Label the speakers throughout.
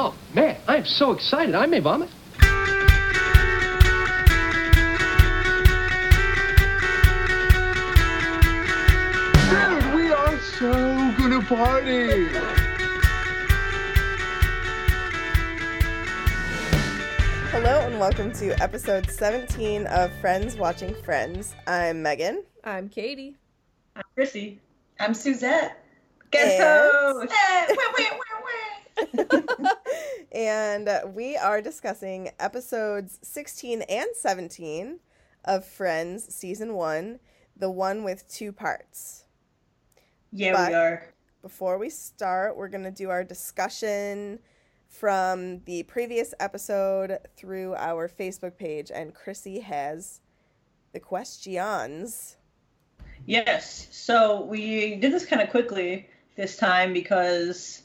Speaker 1: Oh, man, I am so excited. I may vomit.
Speaker 2: Dude, we are so gonna party.
Speaker 3: Hello and welcome to episode 17 of Friends Watching Friends. I'm Megan.
Speaker 4: I'm Katie.
Speaker 5: I'm Chrissy.
Speaker 6: I'm Suzette.
Speaker 5: Guest
Speaker 3: And-
Speaker 5: host.
Speaker 6: Hey, wait, wait, wait, wait.
Speaker 3: and we are discussing episodes 16 and 17 of Friends season 1, the one with two parts.
Speaker 5: Yeah,
Speaker 3: But-
Speaker 5: we are.
Speaker 3: Before we start, we're going to do our discussion from the previous episode through our Facebook page and Chrissy has the questions.
Speaker 5: Yes. So we did this kind of quickly this time because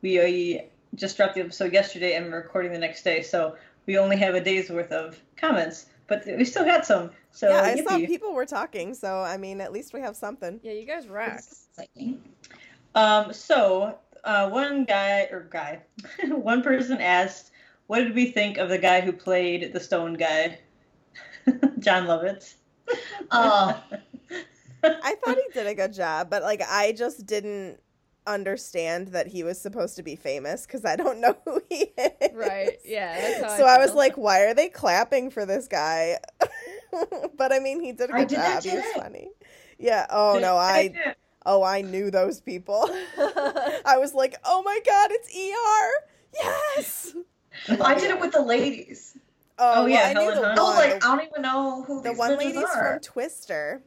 Speaker 5: we just dropped the episode yesterday and we're recording the next day. So we only have a day's worth of comments, but we still got some. So
Speaker 3: yeah, I saw
Speaker 5: yippee.
Speaker 3: people were talking, so I mean, at least we have something.
Speaker 4: Yeah, you guys rock.
Speaker 6: This is exciting.
Speaker 5: Um, so uh, one guy or guy, one person asked, "What did we think of the guy who played the Stone guy, Jon Lovitz?"
Speaker 6: Oh,
Speaker 3: I thought he did a good job, but like I just didn't understand that he was supposed to be famous because I don't know who he is.
Speaker 4: Right. Yeah. That's how
Speaker 3: So I was like, why are they clapping for this guy? but I mean, he did a good
Speaker 6: did
Speaker 3: job. He was funny. Yeah. Oh no, I oh I knew those people. I was like, oh my god, it's ER. Yes.
Speaker 6: I did it with the ladies.
Speaker 3: Oh,
Speaker 5: Oh, yeah,
Speaker 3: well, I knew the
Speaker 5: Hunt.
Speaker 6: No,
Speaker 3: one.
Speaker 6: like I don't even know who
Speaker 3: the
Speaker 6: these
Speaker 3: one
Speaker 6: bitches
Speaker 3: lady's
Speaker 6: are.
Speaker 3: from Twister.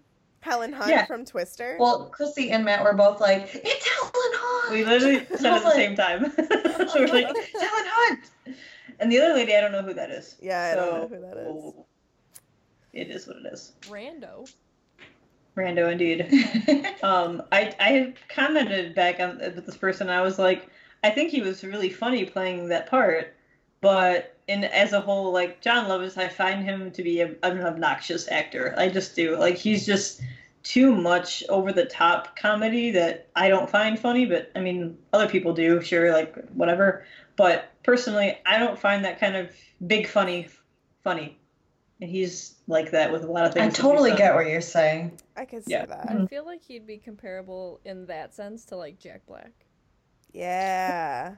Speaker 3: Helen Hunt
Speaker 5: Yeah.
Speaker 3: from Twister.
Speaker 6: Well, Chrissy and Matt were both like, "It's Helen Hunt."
Speaker 5: We literally said at the same time. so we're like,
Speaker 6: It's Helen Hunt.
Speaker 5: and the other lady, I don't know who that is.
Speaker 3: yeah, I don't know who that is.
Speaker 5: oh, It is what it is.
Speaker 4: Rando.
Speaker 5: Rando indeed. Um, I I commented back on with this person. I was like, I think he was really funny playing that part, but in as a whole, like Jon Lovitz, I find him to be a, an obnoxious actor. I just do. Like he's just too much over the top comedy that I don't find funny. But I mean, other people do, sure, like whatever. But personally, I don't find that kind of big funny funny. And he's like that with a lot of things.
Speaker 6: I totally get what you're saying.
Speaker 3: I could see
Speaker 5: Yeah.
Speaker 3: that. Mm-hmm.
Speaker 4: I feel like he'd be comparable in that sense to like Jack Black.
Speaker 3: Yeah.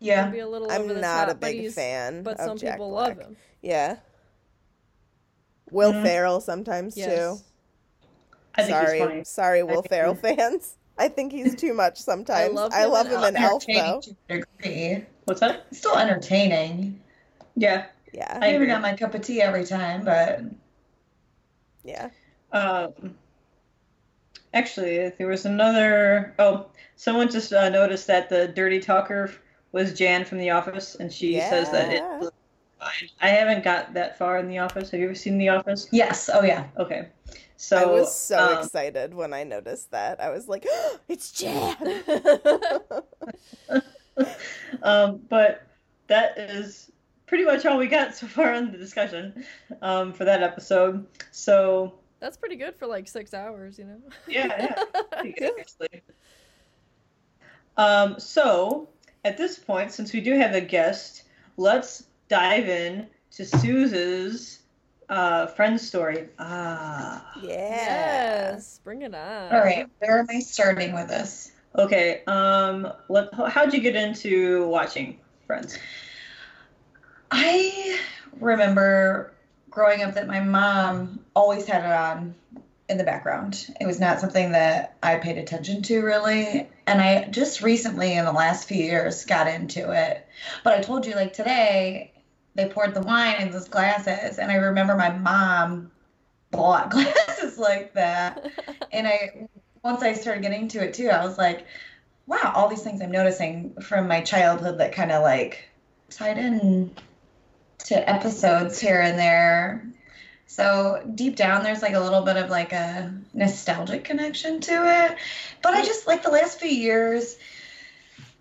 Speaker 4: He'd
Speaker 6: Yeah.
Speaker 4: be a little
Speaker 3: I'm
Speaker 4: over the
Speaker 3: not
Speaker 4: top,
Speaker 3: a big fan
Speaker 4: But
Speaker 3: of
Speaker 4: some
Speaker 3: Jack
Speaker 4: people
Speaker 3: Black.
Speaker 4: love him.
Speaker 3: Yeah. Will
Speaker 5: Mhm.
Speaker 3: Ferrell sometimes
Speaker 4: Yes.
Speaker 3: too.
Speaker 5: I think
Speaker 3: sorry,
Speaker 5: he's funny.
Speaker 3: sorry, Will
Speaker 5: think
Speaker 3: Ferrell
Speaker 5: he-
Speaker 3: fans. I think he's too much sometimes.
Speaker 4: love
Speaker 3: I love
Speaker 4: in
Speaker 3: him in Elf though.
Speaker 6: entertaining to a degree.
Speaker 5: What's that?
Speaker 6: It's still entertaining.
Speaker 5: Yeah.
Speaker 3: Yeah,
Speaker 5: I
Speaker 6: Maybe
Speaker 5: agree.
Speaker 6: not my cup of tea every time, but
Speaker 3: yeah.
Speaker 5: Um, actually, there was another. Oh, someone just uh, noticed that the dirty talker was Jan from The Office, and she says that
Speaker 3: Yeah.
Speaker 5: it. I haven't got that far in The Office. Have you ever seen The Office?
Speaker 6: yes. Oh yeah.
Speaker 5: Okay, so
Speaker 3: I was so
Speaker 5: um,
Speaker 3: excited when I noticed that. I was like, "It's Jan."
Speaker 5: um, but that is pretty much all we got so far on the discussion um, for that episode. So
Speaker 4: That's pretty good for like six hours, you know.
Speaker 5: yeah, yeah. Good, actually. Um, so at this point, since we do have a guest, let's dive in to Suze's uh, friend story. Ah,
Speaker 3: yeah.
Speaker 4: Yes, bring it on.
Speaker 6: All right. Where am I starting with this?
Speaker 5: okay. Um, let, how'd you get into watching Friends?
Speaker 6: I remember growing up that my mom always had it on in the background. It was not something that I paid attention to really. And I just recently, in the last few years, got into it. But I told you, like today, they poured the wine in those glasses. And I remember my mom bought glasses like that. And I, once I started getting into it too, I was like, wow, all these things I'm noticing from my childhood that kind of like tied in to episodes here and there. So deep down, there's like a little bit of like a nostalgic connection to it. But I just like the last few years,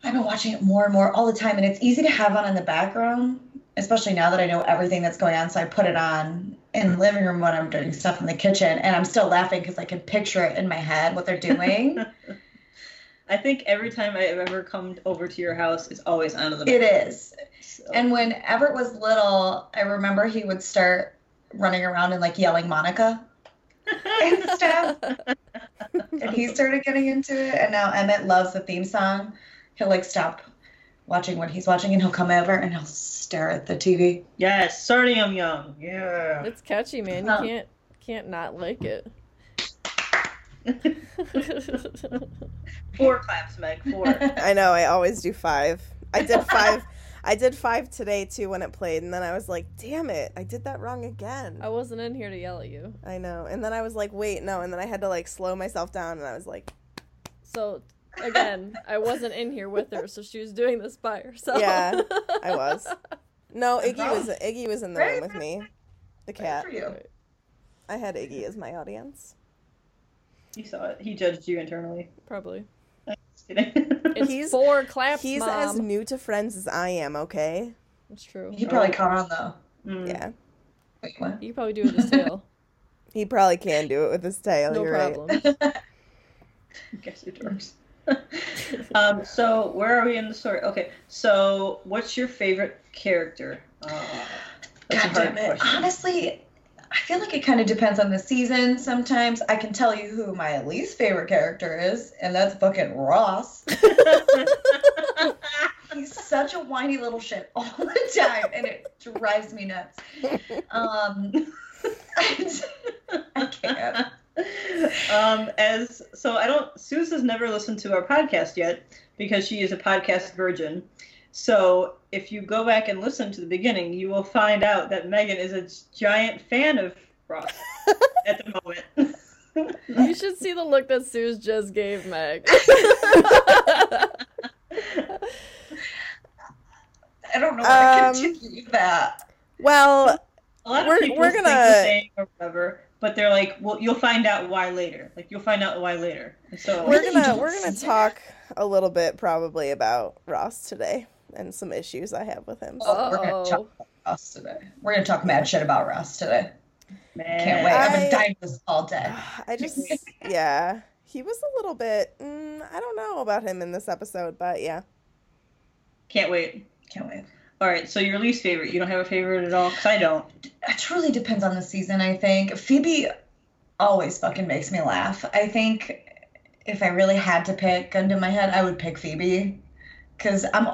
Speaker 6: I've been watching it more and more all the time, and it's easy to have on in the background, especially now that I know everything that's going on. So I put it on in the living room when I'm doing stuff in the kitchen, and I'm still laughing because I can picture it in my head what they're doing.
Speaker 5: I think every time I've ever come over to your house, it's always on the
Speaker 6: It is.
Speaker 5: So-
Speaker 6: And when Everett was little, I remember he would start running around and like yelling Monica and stuff. and he started getting into it. And now Emmett loves the theme song. He'll like stop watching what he's watching and he'll come over and he'll stare at the TV.
Speaker 5: yes, starting I'm young. Yeah.
Speaker 4: It's catchy, man. You
Speaker 6: Oh.
Speaker 4: can't can't not like it.
Speaker 5: Four claps, Meg. Four.
Speaker 3: I know. I always do five. I did five. I did five today too when it played, and then I was like, "Damn it! I did that wrong again."
Speaker 4: I wasn't in here to yell at you.
Speaker 3: I know. And then I was like, "Wait, no!" And then I had to like slow myself down, and I was like,
Speaker 4: So again, I wasn't in here with her, so she was doing this by herself.
Speaker 3: Yeah, I was. "No,
Speaker 6: No
Speaker 3: Iggy was. Iggy was in the room with me, the cat.
Speaker 6: for you.
Speaker 3: I had Iggy as my audience."
Speaker 5: He saw it. He judged you internally.
Speaker 4: Probably.
Speaker 5: Just kidding.
Speaker 4: It's
Speaker 3: He's-
Speaker 4: four claps,
Speaker 3: He's
Speaker 4: mom.
Speaker 3: as new to Friends as I am. Okay.
Speaker 4: It's true.
Speaker 6: He probably caught on though.
Speaker 5: Mm.
Speaker 3: Yeah.
Speaker 6: Wait, what?
Speaker 4: You probably do it with his tail.
Speaker 3: He probably can do it with his tail.
Speaker 4: No
Speaker 3: you're right.
Speaker 4: problem.
Speaker 5: Guess it works. um, so where are we in the story? Okay, so what's your favorite character? Uh,
Speaker 6: God damn it.
Speaker 5: question.
Speaker 6: Honestly, I feel like it kind of depends on the season. Sometimes I can tell you who my least favorite character is, and that's fucking Ross. He's such a whiny little shit all the time, and it drives me nuts. Um, I can't.
Speaker 5: um, as so, I don't. Suze has never listened to our podcast yet because she is a podcast virgin. So if you go back and listen to the beginning, you will find out that Megan is a giant fan of Ross at the moment.
Speaker 4: You should see the look that Suze just gave Meg.
Speaker 6: I don't know how
Speaker 3: Um,
Speaker 6: to continue that.
Speaker 3: Well,
Speaker 5: A lot of
Speaker 3: We're-
Speaker 5: people
Speaker 3: we're
Speaker 5: think
Speaker 3: gonna-
Speaker 5: the same or whatever, but they're like, well, you'll find out why later. Like you'll find out why later. So
Speaker 3: we're gonna we're gonna talk a little bit probably about Ross today and some issues I have with him.
Speaker 6: Oh, we're gonna talk about Ross today. We're gonna talk mad shit about Ross today.
Speaker 5: man,
Speaker 6: Can't wait. I've been dying for this all day.
Speaker 3: I just yeah, he was a little bit. Mm, I don't know about him in this episode, but yeah.
Speaker 5: Can't wait.
Speaker 6: Can't wait.
Speaker 5: All right, so your least favorite? You don't have a favorite at all? Because I don't.
Speaker 6: It truly depends on the season, I think. Phoebe always fucking makes me laugh. I think if I really had to pick gun to my head, I would pick Phoebe. Cause I'm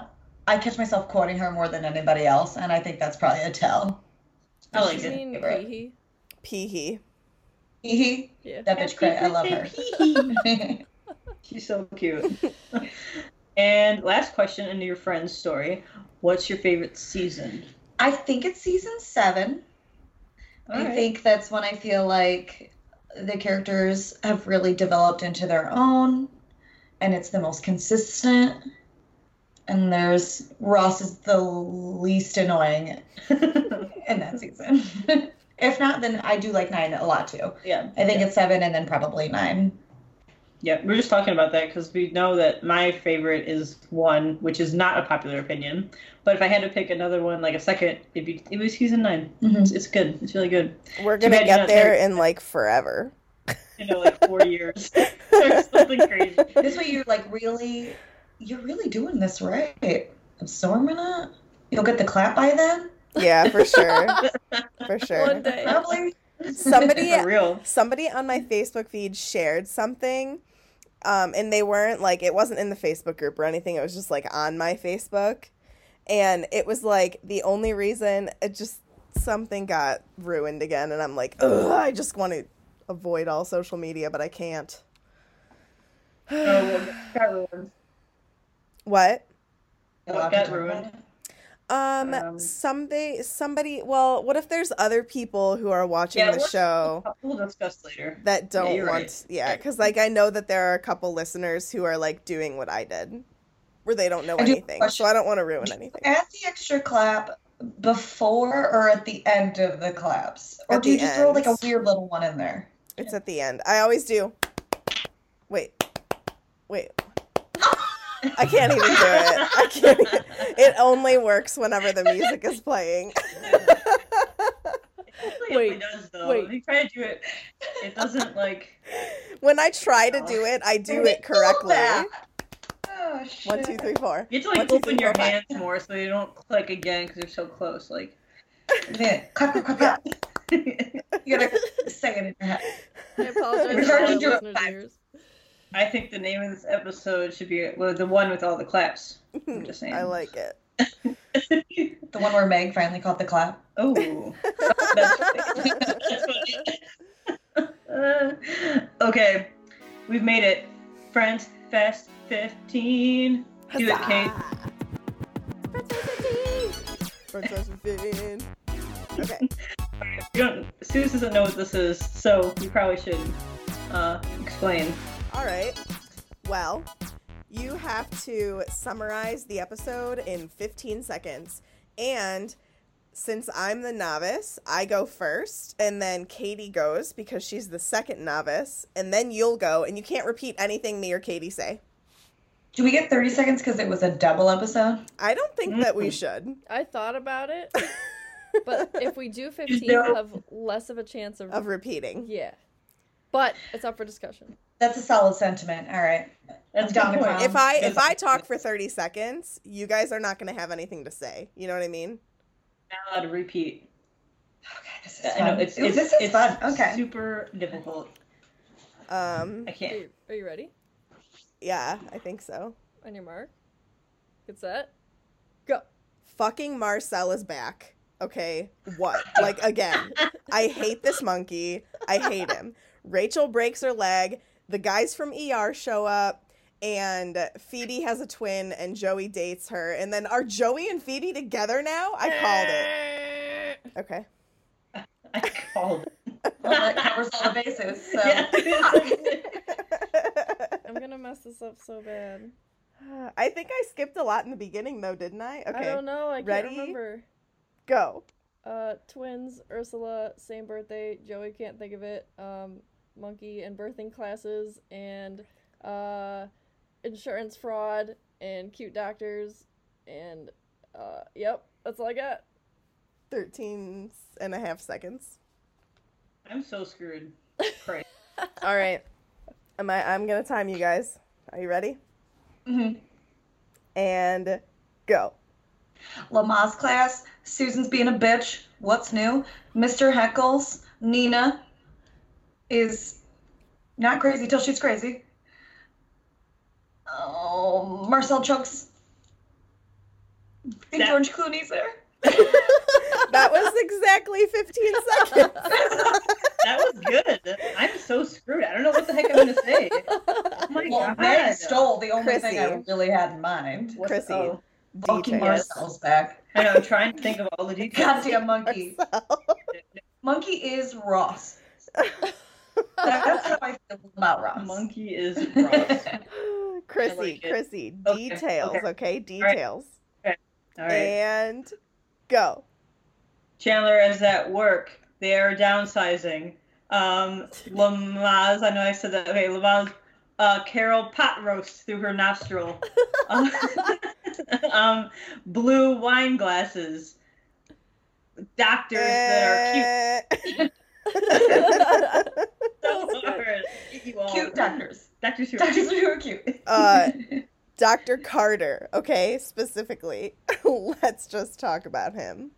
Speaker 6: I catch myself quoting her more than anybody else, and I think that's probably a tell.
Speaker 5: I like
Speaker 4: you
Speaker 5: it.
Speaker 4: mean
Speaker 6: Favorite.
Speaker 4: Peehee?
Speaker 3: Peehee.
Speaker 6: Hee hee.
Speaker 4: Yeah.
Speaker 6: That bitch cray. I love her.
Speaker 5: She's so cute. and last question into your friend's story. What's your favorite season?
Speaker 6: I think it's season seven.
Speaker 5: All
Speaker 6: I
Speaker 5: right.
Speaker 6: think that's when I feel like the characters have really developed into their own, and it's the most consistent. And there's Ross is the least annoying in that season. if not, then I do like nine a lot too.
Speaker 5: yeah.
Speaker 6: I think
Speaker 5: yeah.
Speaker 6: it's seven and then probably nine.
Speaker 5: Yeah, we're just talking about that because we know that my favorite is one, which is not a popular opinion. But if I had to pick another one, like a second, it'd be it was season 9
Speaker 6: Mhm.
Speaker 5: It's, it's good. It's really good.
Speaker 3: We're gonna
Speaker 5: bad you're
Speaker 3: get there
Speaker 5: there.
Speaker 3: in like forever.
Speaker 5: You know, like four years or something crazy.
Speaker 6: This way, you're like really, you're really doing this right. Absorbing it. You'll get the clap by then,
Speaker 3: Yeah, for sure. For sure.
Speaker 4: One day.
Speaker 6: probably.
Speaker 3: Somebody
Speaker 5: For real.
Speaker 3: somebody on my Facebook feed shared something um, and they weren't like it wasn't in the Facebook group or anything. It was just like on my Facebook, and it was like the only reason it just something got ruined again, and I'm like, Ugh, I just want to avoid all social media, but I can't.
Speaker 5: Oh, well, got ruined.
Speaker 3: What?
Speaker 5: What got ruined?
Speaker 3: Um,
Speaker 5: Um,
Speaker 3: somebody, somebody. Well, what if there's other people who are watching
Speaker 5: Yeah,
Speaker 3: the
Speaker 5: we'll-
Speaker 3: show?
Speaker 5: We'll discuss later.
Speaker 3: that don't
Speaker 5: you're
Speaker 3: want
Speaker 5: right.
Speaker 3: yeah because like i know that there are a couple listeners who are like doing what i did where they don't know
Speaker 6: I do
Speaker 3: anything so i don't want to ruin anything
Speaker 6: Add the extra clap before or at the end of the claps, or
Speaker 3: At
Speaker 6: do you
Speaker 3: the
Speaker 6: just throw like a weird little one in there?
Speaker 3: it's at the end i always do wait wait i can't even do it i can't even- it only works whenever the music is playing
Speaker 4: Wait,
Speaker 5: does
Speaker 4: wait.
Speaker 5: You try to do it. It doesn't like.
Speaker 3: when i try to do oh. it i do it correctly
Speaker 6: That. Oh, shit.
Speaker 3: One, two, three, four.
Speaker 5: You have to like
Speaker 3: One, two,
Speaker 5: open
Speaker 3: three,
Speaker 5: your
Speaker 3: four, five.
Speaker 5: hands more so they don't click again because they're so close. Like,
Speaker 6: Yeah. Clap, clap, clap, clap. You gotta say it in your head.
Speaker 4: I apologize
Speaker 6: We're
Speaker 4: for our
Speaker 6: charging you a
Speaker 4: listeners'
Speaker 6: five.
Speaker 4: ears.
Speaker 5: I think the name of this episode should be well, the one with all the claps. I'm just saying.
Speaker 3: I like it.
Speaker 6: The one where Meg finally caught the clap.
Speaker 5: Oh, that's funny. That's. Uh, okay, we've made it. Friends Fest 15. Do it, Kate.
Speaker 3: Princess Finn. Okay.
Speaker 5: You don't. Suze doesn't know what this is, so you probably should uh, explain.
Speaker 3: All right. Well, you have to summarize the episode in 15 seconds. And since I'm the novice, I go first, and then Katie goes because she's the second novice, and then you'll go, and you can't repeat anything me or Katie say.
Speaker 6: Do we get 30 seconds because it was a double episode?
Speaker 3: I don't think that we mm-hmm. should
Speaker 4: I thought about it, but if we do 15,
Speaker 5: No.
Speaker 4: we'll have less of a chance of.
Speaker 3: of repeating.
Speaker 4: yeah. But it's up for discussion.
Speaker 6: That's a solid sentiment. All right.
Speaker 5: That's
Speaker 6: I'm down
Speaker 5: a good
Speaker 6: to
Speaker 5: point.
Speaker 6: clown.
Speaker 3: If I if I talk for 30 seconds, you guys are not going to have anything to say. You know what I mean?
Speaker 5: not allowed to repeat.
Speaker 6: Okay, this is
Speaker 5: I
Speaker 6: fun.
Speaker 5: know it's,
Speaker 6: Ooh,
Speaker 5: it's
Speaker 6: this is
Speaker 5: it's
Speaker 6: fun. Okay.
Speaker 5: super difficult.
Speaker 3: Um
Speaker 5: I
Speaker 4: Are
Speaker 5: can't.
Speaker 4: you, are you ready?
Speaker 3: yeah, I think so.
Speaker 4: On your mark. Get set. Go.
Speaker 3: fucking Marcel is back. Okay, what? Like again, I hate this monkey. I hate him. Rachel breaks her leg. The guys from ER show up, and Phoebe has a twin, and Joey dates her. And then are Joey and Phoebe together now? I called it. Okay.
Speaker 5: I called. it.
Speaker 6: Well, that covers all the bases. So.
Speaker 5: Yeah.
Speaker 4: I'm gonna mess this up so bad.
Speaker 3: I think I skipped a lot in the beginning, though, didn't I? Okay.
Speaker 4: I
Speaker 3: Okay,
Speaker 4: don't know. I can't
Speaker 3: Ready?
Speaker 4: remember.
Speaker 3: go.
Speaker 4: Uh, twins, Ursula, same birthday. Joey can't think of it. Um, monkey and birthing classes and uh, insurance fraud and cute doctors and uh, yep, that's all I got.
Speaker 3: 13 and a half seconds.
Speaker 5: I'm so screwed.
Speaker 3: All right. Am I, I'm going to time you guys. Are you ready?
Speaker 6: Mhm.
Speaker 3: And go.
Speaker 6: Lamaze class. Susan's being a bitch. What's new? Mr. Heckles. Nina is not crazy till she's crazy. Oh, Marcel chokes. And
Speaker 5: That-
Speaker 6: George Clooney's there.
Speaker 3: That was exactly 15 seconds.
Speaker 5: That was good. I'm so screwed. I don't know what the heck I'm gonna say. Oh my
Speaker 6: Well,
Speaker 5: god.
Speaker 6: Meg stole the only thing I really had in mind.
Speaker 5: What-
Speaker 3: Chrissy.
Speaker 5: oh,
Speaker 6: Fucking
Speaker 3: Details.
Speaker 6: Marcel's back.
Speaker 5: I know. I'm trying to think of all the details.
Speaker 6: Goddamn monkey.
Speaker 3: Marcel.
Speaker 6: Monkey is Ross. That's how I feel about Ross.
Speaker 5: Monkey is Ross.
Speaker 3: Chrissy,
Speaker 5: like.
Speaker 3: Chrissy,
Speaker 5: Okay,
Speaker 3: details,
Speaker 5: okay.
Speaker 3: okay? Details.
Speaker 5: All right.
Speaker 3: And go.
Speaker 5: Chandler is at work. They are downsizing. Um, Lamaze, I know I said that. Okay, Lamaze, uh, Carol pot roast through her nostril. um, um, blue wine glasses. Doctors that are cute.
Speaker 3: Uh,
Speaker 5: So hard. You all.
Speaker 6: Cute doctors.
Speaker 5: Doctors who are
Speaker 6: Doctors
Speaker 5: cute.
Speaker 6: who are cute.
Speaker 3: Uh, Dr. Carter, okay? Specifically. Let's just talk about him.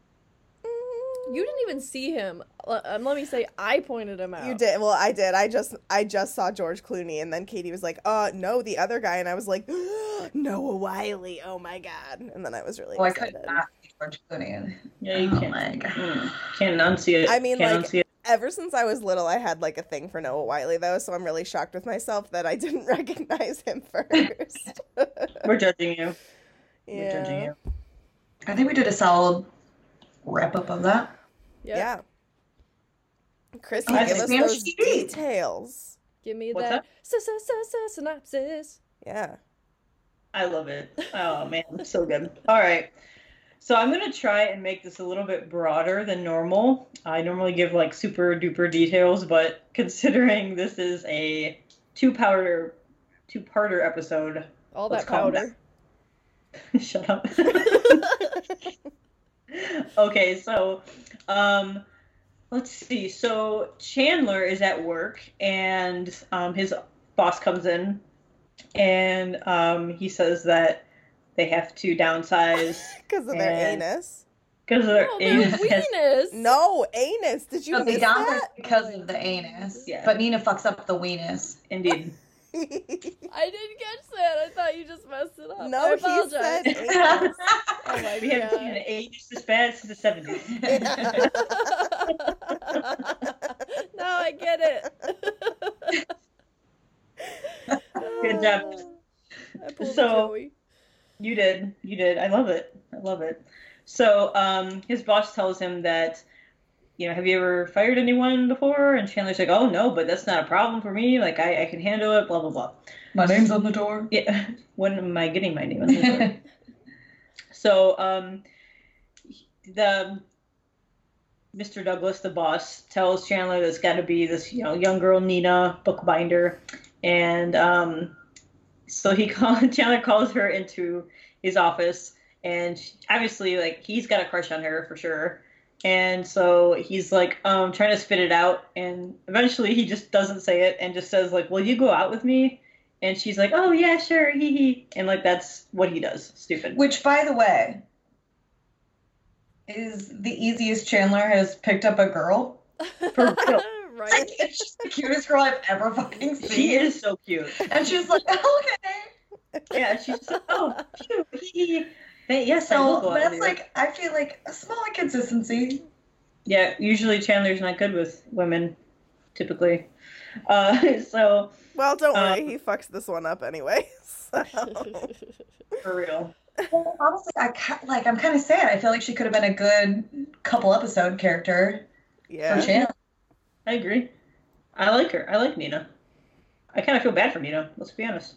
Speaker 4: You didn't even see him. Um, let me say, I pointed him out.
Speaker 3: You did. Well, I did. I just I just saw George Clooney and then Katie was like, "Uh, no, the other guy." And I was like, "Noah Wiley. Oh my god." And then I was really
Speaker 6: Oh, I could not see George Clooney.
Speaker 5: Yeah, you
Speaker 6: Oh
Speaker 5: can't.
Speaker 6: my God.
Speaker 5: Mm, can't unsee it.
Speaker 3: I mean,
Speaker 5: can't
Speaker 3: like-
Speaker 5: unsee it.
Speaker 3: Ever since I was little, I had like a thing for Noah Wiley though, so I'm really shocked with myself that I didn't recognize him first.
Speaker 5: We're judging you. We're judging
Speaker 3: yeah.
Speaker 5: you.
Speaker 6: I think we did a solid wrap up of that.
Speaker 4: Yep.
Speaker 3: Yeah. Chrissy,
Speaker 5: I
Speaker 3: give us
Speaker 6: think
Speaker 3: those
Speaker 6: she-
Speaker 3: details.
Speaker 4: Give me
Speaker 5: What's
Speaker 4: that
Speaker 5: that?
Speaker 4: synopsis.
Speaker 3: Yeah.
Speaker 5: I love it. Oh man, it's so good. All right. So I'm gonna try and make this a little bit broader than normal. I normally give like super duper details, but considering this is a two powder two parter episode,
Speaker 4: All that powder.
Speaker 5: shut up. okay, so um let's see. So Chandler is at work and um his boss comes in and um, he says that they have to downsize
Speaker 3: Because of their anus.
Speaker 5: because of their
Speaker 4: Oh, their
Speaker 5: anus has-
Speaker 4: weenus.
Speaker 3: No, anus. Did you
Speaker 6: So they downsize
Speaker 3: that?
Speaker 6: because of the anus.
Speaker 5: Yeah.
Speaker 6: But Nina fucks up the weenus.
Speaker 5: Indeed.
Speaker 4: I didn't catch that. I thought you just messed it up. I
Speaker 3: no, he
Speaker 4: apologize.
Speaker 3: said anus.
Speaker 4: Oh my
Speaker 5: We haven't seen
Speaker 4: god.
Speaker 5: an age this bad since the 70s.
Speaker 4: now I get it.
Speaker 5: Good job.
Speaker 4: I
Speaker 5: So-
Speaker 4: Joey.
Speaker 5: You did. You did. I love it. I love it. So, um, his boss tells him that, you know, have you ever fired anyone before? And Chandler's like, oh, no, but that's not a problem for me. Like, I, I can handle it, blah, blah, blah.
Speaker 6: My name's on the door.
Speaker 5: Yeah. when am I getting my name on the door? So, um, the Mr. Douglas, the boss, tells Chandler there's got to be this, you know, young girl Nina, bookbinder, and um, so he call, Chandler calls her into his office, and she- obviously, like, he's got a crush on her for sure. And so he's like, um, trying to spit it out, and eventually he just doesn't say it and just says, like, "Will you go out with me?" And she's like, "Oh yeah, sure, hee hee," and like that's what he does. Stupid.
Speaker 6: Which, by the way, is the easiest Chandler has picked up a girl.
Speaker 5: For real.
Speaker 4: right?
Speaker 6: She's the cutest girl I've ever fucking seen.
Speaker 5: She is so cute.
Speaker 6: And she's like, okay.
Speaker 5: Yeah, she's just like, oh, cute. hee hee. But yes, I will
Speaker 6: So
Speaker 5: go out with
Speaker 6: that's like, I feel like a small inconsistency.
Speaker 5: Yeah, usually Chandler's not good with women, typically. Uh, so
Speaker 3: well, don't worry.
Speaker 5: Um,
Speaker 3: he fucks this one up anyway. So.
Speaker 5: for real,
Speaker 6: Well, honestly, I like. I'm kind of sad. I feel like she could have been a good couple episode character
Speaker 3: Yeah.
Speaker 6: for Chandler.
Speaker 5: I agree. I like her. I like Nina. I kind of feel bad for Nina. Let's be honest.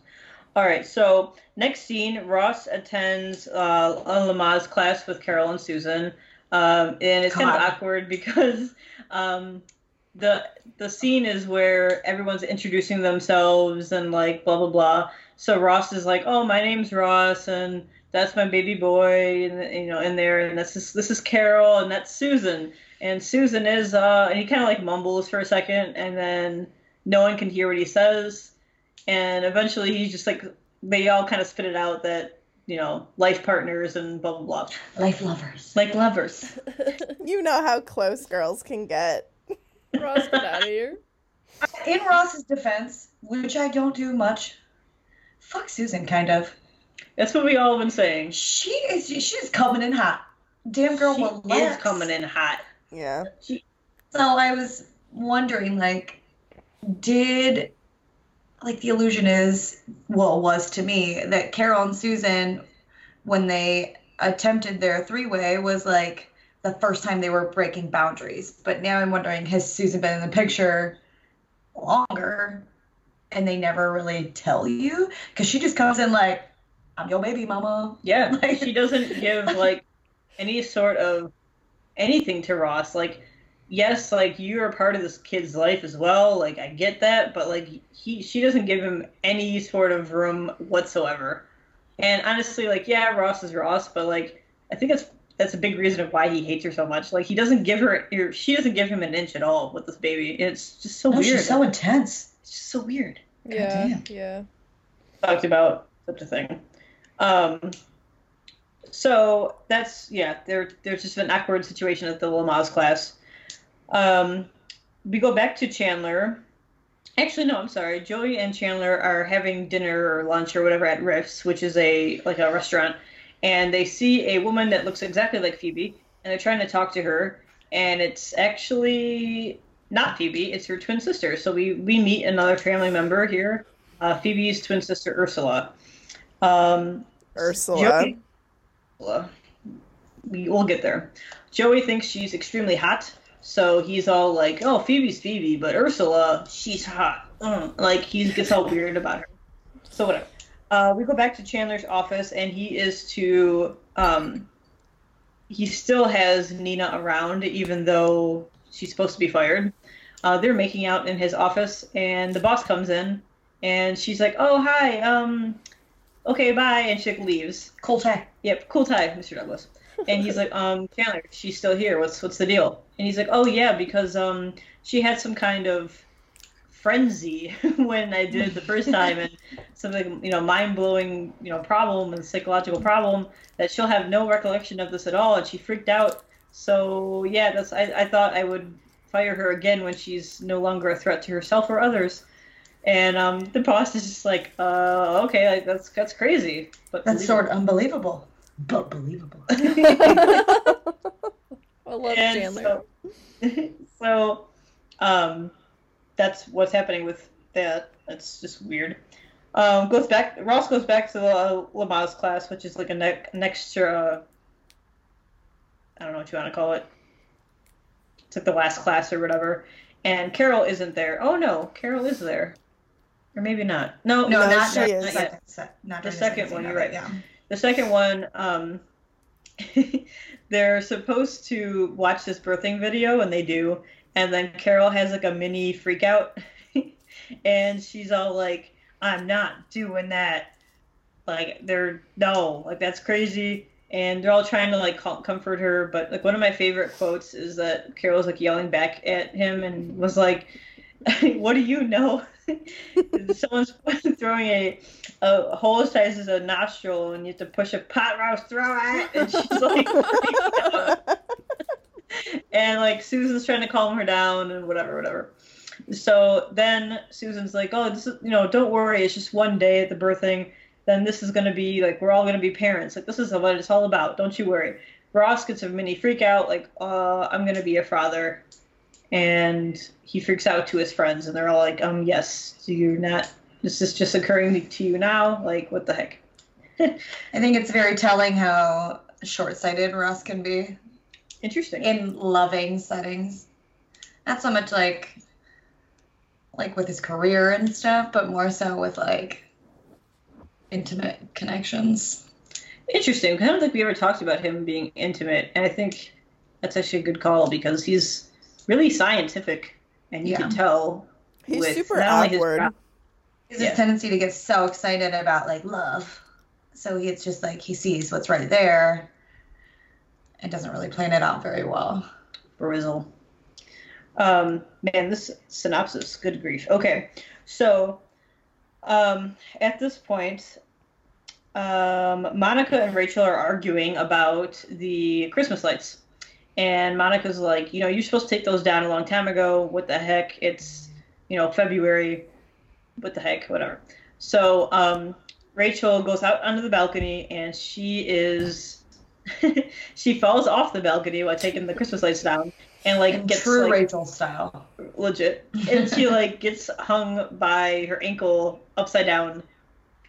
Speaker 5: All right, so next scene, Ross attends uh, a Lamaze class with Carol and Susan, um, and it's kind of awkward because um, the the scene is where everyone's introducing themselves and like blah blah blah. So Ross is like, "Oh, my name's Ross, and that's my baby boy," and you know, in there, and this is this is Carol, and that's Susan, and Susan is, uh, and he kind of like mumbles for a second, and then no one can hear what he says, and eventually he's just like, they all kind of spit it out that you know, life partners and blah blah blah,
Speaker 6: Life lovers.
Speaker 5: like lovers.
Speaker 3: You know how close girls can get.
Speaker 4: Ross, get out of here.
Speaker 6: In Ross's defense, which I don't do much, fuck Susan, kind of.
Speaker 5: That's what we all have been saying.
Speaker 6: She is. She's coming in hot. Damn girl,
Speaker 5: she
Speaker 6: relax.
Speaker 5: is coming in hot.
Speaker 3: Yeah.
Speaker 6: So I was wondering, like, did like the illusion is well was to me that Carol and Susan, when they attempted their three way, was like the first time they were breaking boundaries. But now I'm wondering, has Susan been in the picture longer, and they never really tell you because she just comes in like, "I'm your baby mama."
Speaker 5: Yeah,
Speaker 6: Like-
Speaker 5: she doesn't give like any sort of anything to Ross. Like, yes, like you're part of this kid's life as well. Like, I get that, but like he, she doesn't give him any sort of room whatsoever. And honestly, like, yeah, Ross is Ross, but like, I think that's that's a big reason of why he hates her so much. Like, he doesn't give her, or she doesn't give him an inch at all with this baby. And it's just so
Speaker 6: No,
Speaker 5: weird.
Speaker 6: she's so intense.
Speaker 5: it's just so weird.
Speaker 4: Yeah,
Speaker 6: damn.
Speaker 4: yeah.
Speaker 5: talked about such a thing. Um, so that's yeah. There, there's just an awkward situation at the Lamaze class. Um, we go back to Chandler. Actually, no, I'm sorry. Joey and Chandler are having dinner or lunch or whatever at Riffs, which is a like a restaurant, and they see a woman that looks exactly like Phoebe, and they're trying to talk to her, and it's actually not Phoebe; it's her twin sister. So we we meet another family member here, uh, Phoebe's twin sister Ursula. Um,
Speaker 3: Ursula.
Speaker 5: Joey, Ursula. We, we'll get there. Joey thinks she's extremely hot, so he's all like, "Oh, Phoebe's Phoebe, but Ursula, she's hot." Mm. Like he gets all weird about her. So whatever. Uh, we go back to Chandler's office, and he is to. Um, he still has Nina around, even though she's supposed to be fired. Uh, they're making out in his office, and the boss comes in, and she's like, "Oh, hi. Um, okay, bye," and like, leaves.
Speaker 6: Cool tech.
Speaker 5: Yep, cool tie, Mr. Douglas. And he's like, um, Chandler, she's still here. What's what's the deal? And he's like, oh yeah, because um, she had some kind of frenzy when I did it the first time, and something you know mind blowing you know problem and psychological problem that she'll have no recollection of this at all, and she freaked out. So yeah, that's I, I thought I would fire her again when she's no longer a threat to herself or others. And um, the boss is just like, uh, okay, like, that's that's crazy, but
Speaker 6: That's sort of unbelievable, but believable.
Speaker 4: I love
Speaker 5: And
Speaker 4: Chandler.
Speaker 5: So, so, um, that's what's happening with that. That's just weird. Um, goes back. Ross goes back to the uh, Lamaze class, which is like a ne- an extra. I don't know what you want to call it. It's like the last class or whatever. And Carol isn't there. Oh no, Carol is there, or maybe not. No,
Speaker 6: No,
Speaker 3: No,
Speaker 6: not
Speaker 3: she
Speaker 6: during
Speaker 3: is.
Speaker 6: the second. Not
Speaker 5: The second one, you're right.
Speaker 6: Yeah.
Speaker 5: The second one, um, they're supposed to watch this birthing video, and they do. And then Carol has like a mini freak out, and she's all like, "I'm not doing that." Like they're no, like that's crazy. And they're all trying to like comfort her, but like one of my favorite quotes is that Carol's like yelling back at him and was like, "What do you know?" Someone's throwing a a hole size as a nostril, and you have to push a pot roast through it, and she's like, and like Susan's trying to calm her down and whatever, whatever. So then Susan's like, "Oh, this is you know, don't worry, it's just one day at the birthing. Then this is gonna be like we're all gonna be parents. Like this is what it's all about. Don't you worry." Ross gets a mini freak out, like, "Uh, I'm gonna be a father," and he freaks out to his friends, and they're all like, "Um, yes, so you're not. This is just occurring to you now. Like, what the heck?"
Speaker 6: I think it's very telling how short-sighted Ross can be
Speaker 5: Interesting.
Speaker 6: in loving settings. Not so much like like with his career and stuff, but more so with like intimate connections.
Speaker 5: Interesting. I don't think we ever talked about him being intimate, and I think that's actually a good call because he's really scientific, and you can tell.
Speaker 3: He's
Speaker 5: with
Speaker 3: super
Speaker 5: not only his
Speaker 3: awkward.
Speaker 5: gra- Yeah.
Speaker 6: a tendency to get so excited about like love. So he- it's just like he sees what's right there and doesn't really plan it out very well.
Speaker 5: Brizzle. Um, man, this synopsis, good grief. Okay, so um, at this point, um, Monica and Rachel are arguing about the Christmas lights. And Monica's like, you know, you're supposed to take those down a long time ago. What the heck? It's, you know, February. What the heck? Whatever. So um, Rachel goes out onto the balcony and she is. she falls off the balcony while taking the Christmas lights down and like gets
Speaker 6: true
Speaker 5: like,
Speaker 6: Rachel style.
Speaker 5: legit and she like gets hung by her ankle upside down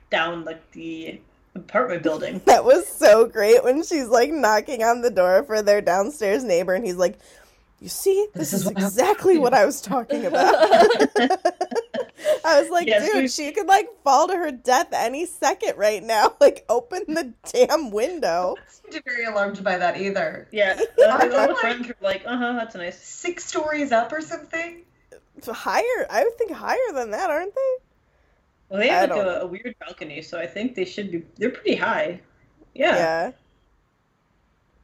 Speaker 5: down like the apartment building
Speaker 3: That was so great when she's like knocking on the door for their downstairs neighbor, and he's like, "You see, this,
Speaker 6: This
Speaker 3: is,
Speaker 6: is
Speaker 3: exactly what I was talking about." I was like,
Speaker 5: Yes,
Speaker 3: "Dude,
Speaker 5: we-
Speaker 3: she could like fall to her death any second right now. Like, open the damn window."
Speaker 6: I wasn't very alarmed by that either.
Speaker 5: yeah uh,
Speaker 6: Aren't
Speaker 5: all the
Speaker 6: like-
Speaker 5: friends were like uh-huh that's nice
Speaker 6: Six stories up or something?
Speaker 3: Higher, I would think higher than that, aren't they?
Speaker 5: Well they
Speaker 3: I
Speaker 5: have like a, a weird balcony so i think they should be they're pretty high yeah,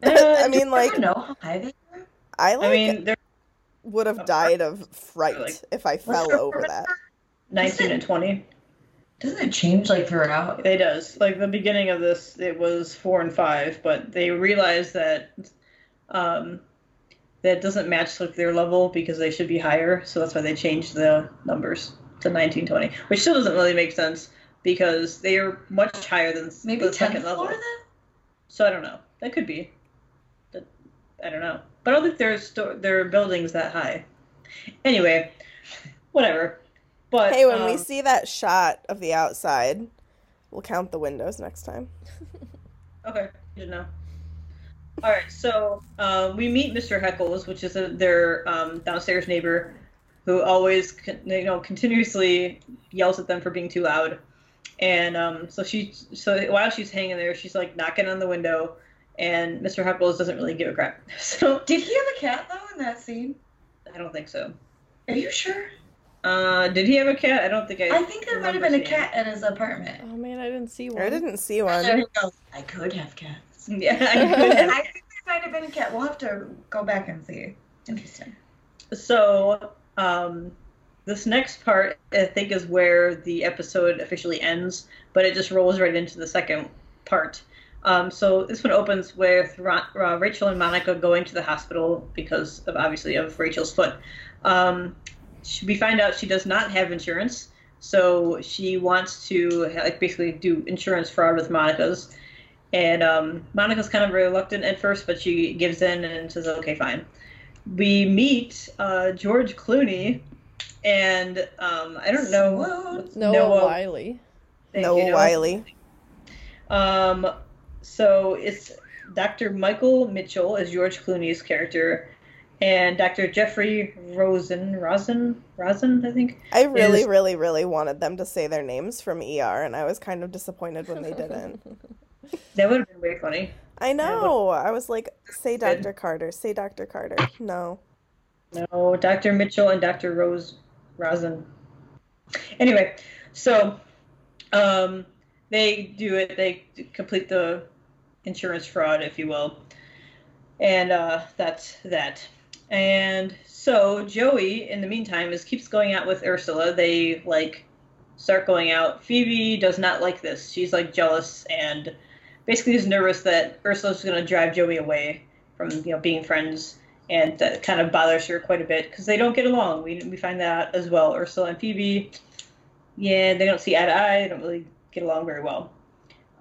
Speaker 3: Yeah.
Speaker 5: Uh,
Speaker 3: I mean,
Speaker 6: I
Speaker 3: like,
Speaker 6: don't know how high they are.
Speaker 3: I like
Speaker 5: i mean they're
Speaker 3: would have died of fright
Speaker 5: Like-
Speaker 3: if I fell over that.
Speaker 5: 19 and 20
Speaker 6: Doesn't it change like throughout?
Speaker 5: It does. Like the beginning of this, it was four and five, but they realized that um, that doesn't match like their level because they should be higher. So that's why they changed the numbers to nineteen twenty, which still doesn't really make sense because they are much higher than
Speaker 6: Maybe
Speaker 5: the second level.
Speaker 6: floor then?
Speaker 5: So I don't know. That could be. That- I don't know. But I don't think there's sto- there are buildings that high. Anyway, whatever. But
Speaker 3: Hey, when we
Speaker 5: um,
Speaker 3: see that shot of the outside, we'll count the windows next time.
Speaker 5: Okay, good to know. All right, so uh, we meet Mr. Heckles, which is a, their um, downstairs neighbor, who always, you know, continuously yells at them for being too loud. And um, so she, so while she's hanging there, she's like knocking on the window, and Mr. Heckles doesn't really give a crap. So
Speaker 6: Did he have a cat though in that scene?
Speaker 5: I don't think so.
Speaker 6: Are you sure?
Speaker 5: Uh, did he have a cat? I don't think I.
Speaker 6: I think there might have been a cat in his apartment.
Speaker 4: Oh man, I didn't see one.
Speaker 3: I didn't see one.
Speaker 6: he. I could have cats.
Speaker 5: Yeah, I could
Speaker 6: I think there might have been a cat. We'll have to go back and see. Interesting.
Speaker 5: so um this next part, I think, is where the episode officially ends, but it just rolls right into the second part. Um, so this one opens with Ra- uh, Rachel and Monica going to the hospital because of obviously of Rachel's foot. Um, she, we find out she does not have insurance, so she wants to like basically do insurance fraud with Monica's. And um, Monica's kind of reluctant at first, but she gives in and says, "Okay, fine." We meet uh, George Clooney, and um, I don't know
Speaker 6: Swoon.
Speaker 4: Noah,
Speaker 5: Noah-
Speaker 4: Wiley.
Speaker 5: Thank
Speaker 3: Noah
Speaker 5: you, Noah.
Speaker 3: Wiley.
Speaker 5: Um, so it's Dr. Michael Mitchell as George Clooney's character, and Dr. Jeffrey Rosen, Rosen, Rosen, I think.
Speaker 3: I really,
Speaker 5: is-
Speaker 3: really, really wanted them to say their names from ER, and I was kind of disappointed when they didn't.
Speaker 5: That would have been way funny.
Speaker 3: I know. I was like, say Dr. Carter, say Dr. Carter. No.
Speaker 5: No, Dr. Mitchell and Dr. Rose Rosin. Anyway, so um, they do it. They complete the insurance fraud, if you will, and uh, that's that. And so Joey, in the meantime, is keeps going out with Ursula. They like start going out. Phoebe does not like this. She's like jealous and basically is nervous that Ursula's going to drive Joey away from you know being friends and that kind of bothers her quite a bit because they don't get along. We, we find that out as well. Ursula and Phoebe, yeah, they don't see eye to eye. They don't really get along very well.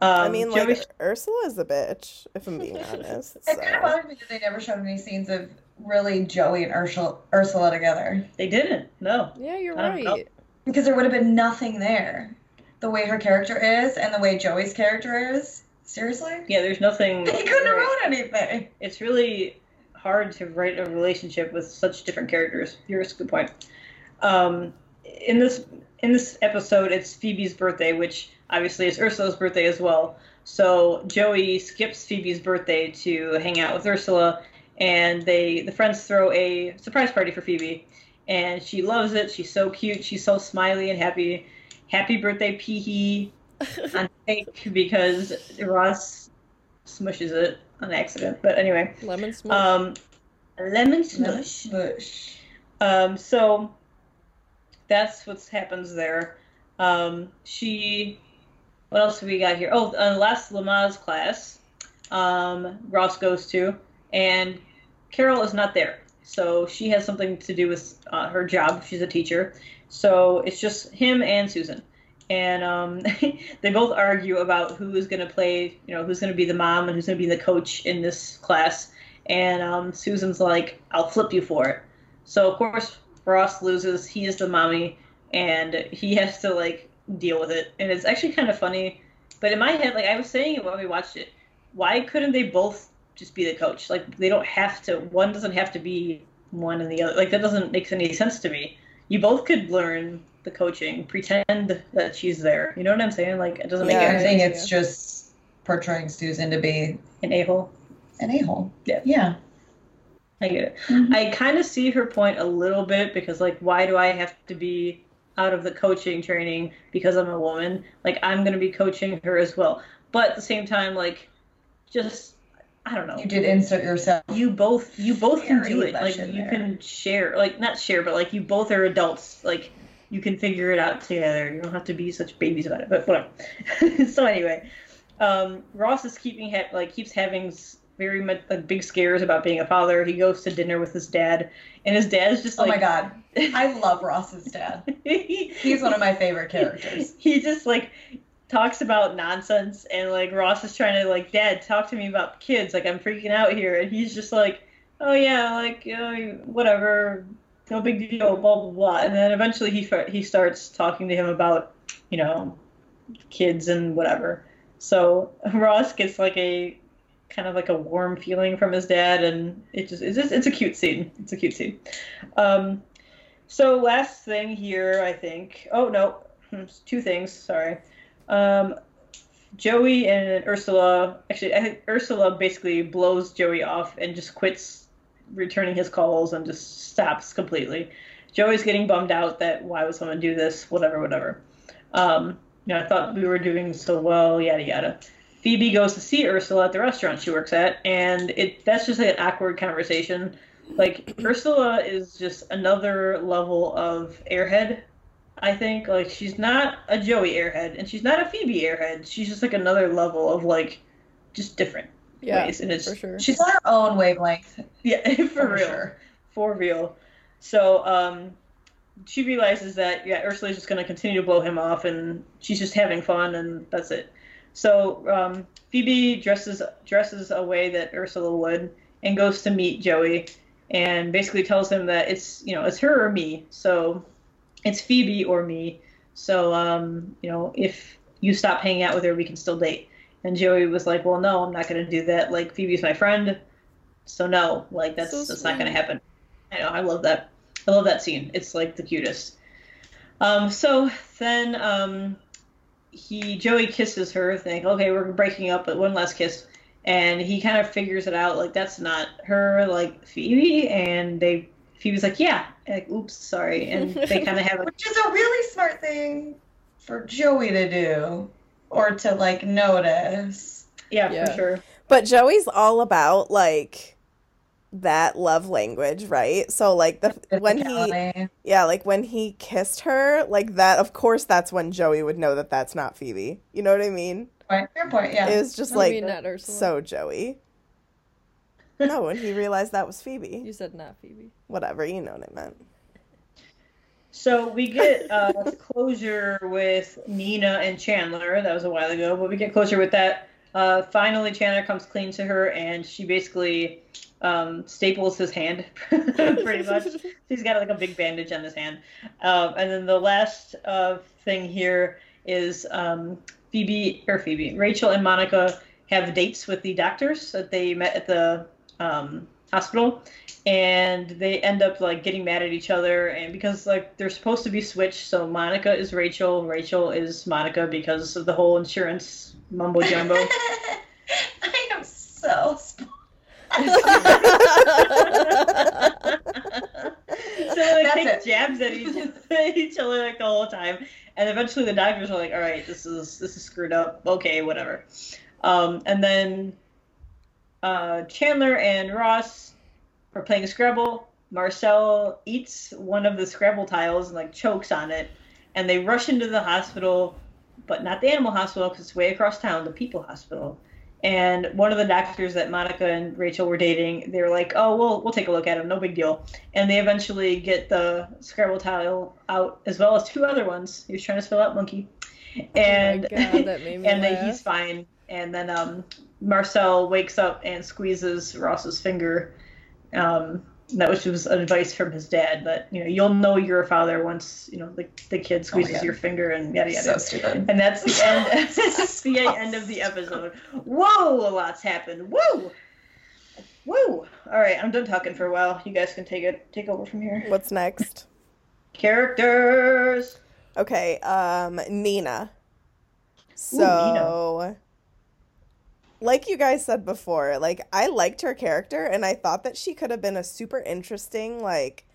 Speaker 5: Um,
Speaker 3: I mean, like,
Speaker 5: Joey-
Speaker 3: Ursula's a bitch, if I'm being honest.
Speaker 6: It kind of
Speaker 3: So.
Speaker 6: bothered me that they never showed any scenes of really Joey and Ursula, Ursula together.
Speaker 5: they didn't. No.
Speaker 4: Yeah, you're
Speaker 5: I know.
Speaker 4: right.
Speaker 6: Because there would have been nothing there. The way her character is and the way Joey's character is. Seriously?
Speaker 5: Yeah, there's nothing.
Speaker 6: He couldn't have wrote anything.
Speaker 5: It's really hard to write a relationship with such different characters. Here's a good point. Um, in this in this episode, it's Phoebe's birthday, which obviously is Ursula's birthday as well. So Joey skips Phoebe's birthday to hang out with Ursula, and they the friends throw a surprise party for Phoebe, and she loves it. She's so cute. She's so smiley and happy. Happy birthday, Peehee, on cake because Ross smushes it on accident. But anyway,
Speaker 4: Lemon smush.
Speaker 5: um, lemon smush.
Speaker 6: Bush.
Speaker 5: Um, so that's what happens there. Um, she, what else have we got here? Oh, uh, last Lamaze class, um, Ross goes to, and Carol is not there. So she has something to do with uh, her job. She's a teacher. So it's just him and Susan. And um, they both argue about who is going to play, you know, who's going to be the mom and who's going to be the coach in this class. And um, Susan's like, I'll flip you for it. So of course Ross loses. He is the mommy, and he has to like deal with it. And it's actually kind of funny. But in my head, like I was saying it when we watched it, why couldn't they both just be the coach? Like they don't have to. One doesn't have to be one and the other. Like that doesn't make any sense to me. You both could learn the coaching, pretend that she's there. You know what I'm saying? Like it doesn't
Speaker 3: Yeah,
Speaker 5: make
Speaker 6: I think it's just portraying Susan to be
Speaker 5: An a hole.
Speaker 6: an a hole.
Speaker 5: Yeah.
Speaker 6: Yeah.
Speaker 5: I get it.
Speaker 6: Mhm.
Speaker 5: I kind of see her point a little bit because, like, why do I have to be out of the coaching training because I'm a woman? Like, I'm going to be coaching her as well. But at the same time, like, just, I don't know.
Speaker 6: You did insert yourself.
Speaker 5: You both, you both can do it. Like, you
Speaker 6: there.
Speaker 5: can share, like, not share, but like, you both are adults. Like, you can figure it out together. You don't have to be such babies about it. But whatever. so anyway, um, Ross is keeping ha- like keeps having very much like big scares about being a father. He goes to dinner with his dad, and his dad's just like, Oh
Speaker 6: my god. I love Ross's dad. He's one of my favorite characters.
Speaker 5: he just like talks about nonsense and like Ross is trying to like dad talk to me about kids like I'm freaking out here and he's just like oh yeah like you know, whatever no big deal blah blah blah. And then eventually he he starts talking to him about you know kids and whatever. So Ross gets like a kind of like a warm feeling from his dad and it just it's just it's a cute scene. It's a cute scene. Um so last thing here I think oh no Hmm, two things sorry. Um, Joey and Ursula, actually, Ursula basically blows Joey off and just quits returning his calls and just stops completely. Joey's getting bummed out that why would someone do this, whatever, whatever. Um, you know, I thought we were doing so well, yada yada. Phoebe goes to see Ursula at the restaurant she works at, and it that's just like an awkward conversation. like Ursula is just another level of airhead. I think like she's not a Joey airhead and she's not a Phoebe airhead. She's just like another level of like just different
Speaker 4: Yeah,
Speaker 5: ways, and it's
Speaker 4: for sure.
Speaker 5: she's
Speaker 6: on her own wavelength.
Speaker 5: yeah for,
Speaker 6: For
Speaker 5: real
Speaker 6: sure.
Speaker 5: for real. So um, she realizes that yeah Ursula's just gonna continue to blow him off and she's just having fun and that's it. So um, Phoebe dresses dresses a way that Ursula would and goes to meet Joey and basically tells him that it's you know it's her or me. So it's Phoebe or me. So um, you know if you stop hanging out with her, we can still date. And Joey was like, well, no, I'm not gonna do that. Like Phoebe's my friend, so no, like that's
Speaker 4: So
Speaker 5: that's not gonna happen. I know, I love that. I love that scene. It's like the cutest. Um, so then um, he Joey kisses her, think, okay, we're breaking up, but one last kiss. And he kind of figures it out, like that's not her, like Phoebe. And they, Phoebe's like, yeah, like, oops, sorry. And they kind of have a,
Speaker 6: Which is a really smart thing for Joey to do. Or to like notice.
Speaker 5: yeah,
Speaker 4: Yeah.
Speaker 5: for sure.
Speaker 3: But Joey's all about like that love language, right? So like the when he yeah, like when he kissed her, like that of course that's when Joey would know that that's not Phoebe. You know what I mean?
Speaker 6: Point. Fair point, yeah.
Speaker 3: It was just
Speaker 4: I
Speaker 3: like
Speaker 4: mean,
Speaker 3: so Joey. No, when he realized that was Phoebe.
Speaker 4: you said not Phoebe.
Speaker 3: Whatever, you know what I meant.
Speaker 5: So we get uh, closure with Nina and Chandler. That was a while ago, but we get closure with that. Uh, finally, Chandler comes clean to her, and she basically um, staples his hand, pretty much. He's got like a big bandage on his hand. Um, and then the last uh, thing here is um, Phoebe or Phoebe, Rachel and Monica have dates with the doctors that they met at the um, hospital, and they end up like getting mad at each other. And because like they're supposed to be switched, so Monica is Rachel, Rachel is Monica because of the whole insurance mumbo jumbo.
Speaker 6: I am so spoiled.
Speaker 5: so they take
Speaker 6: it.
Speaker 5: jabs at each, at each other like the whole time, and eventually the doctors are like, "All right, this is this is screwed up. Okay, whatever." Um, and then uh, Chandler and Ross are playing Scrabble. Marcel eats one of the Scrabble tiles and like chokes on it, and they rush into the hospital, but not the animal hospital because it's way across town, the people hospital. And one of the doctors that Monica and Rachel were dating, they were like, "Oh, we'll we'll take a look at him, no big deal." And they eventually get the Scrabble tile out, as well as two other ones. He was trying to spell out monkey, and
Speaker 4: oh god, that made me
Speaker 5: and then he's fine. And then um, Marcel wakes up and squeezes Ross's finger. Um, that which was advice from his dad that you know you'll know you're a father once you know the, the kid squeezes
Speaker 6: God.
Speaker 5: your finger and yada yada.
Speaker 6: So stupid.
Speaker 5: And that's the end. that's the end of the episode. Whoa, a lot's happened. Woo, woo. All right, I'm done talking for a while. You guys can take it, take over from here.
Speaker 3: What's next?
Speaker 5: Characters.
Speaker 3: Okay, um, Nina. So, like you guys said before, like I liked her character and I thought that she could have been a super interesting, like,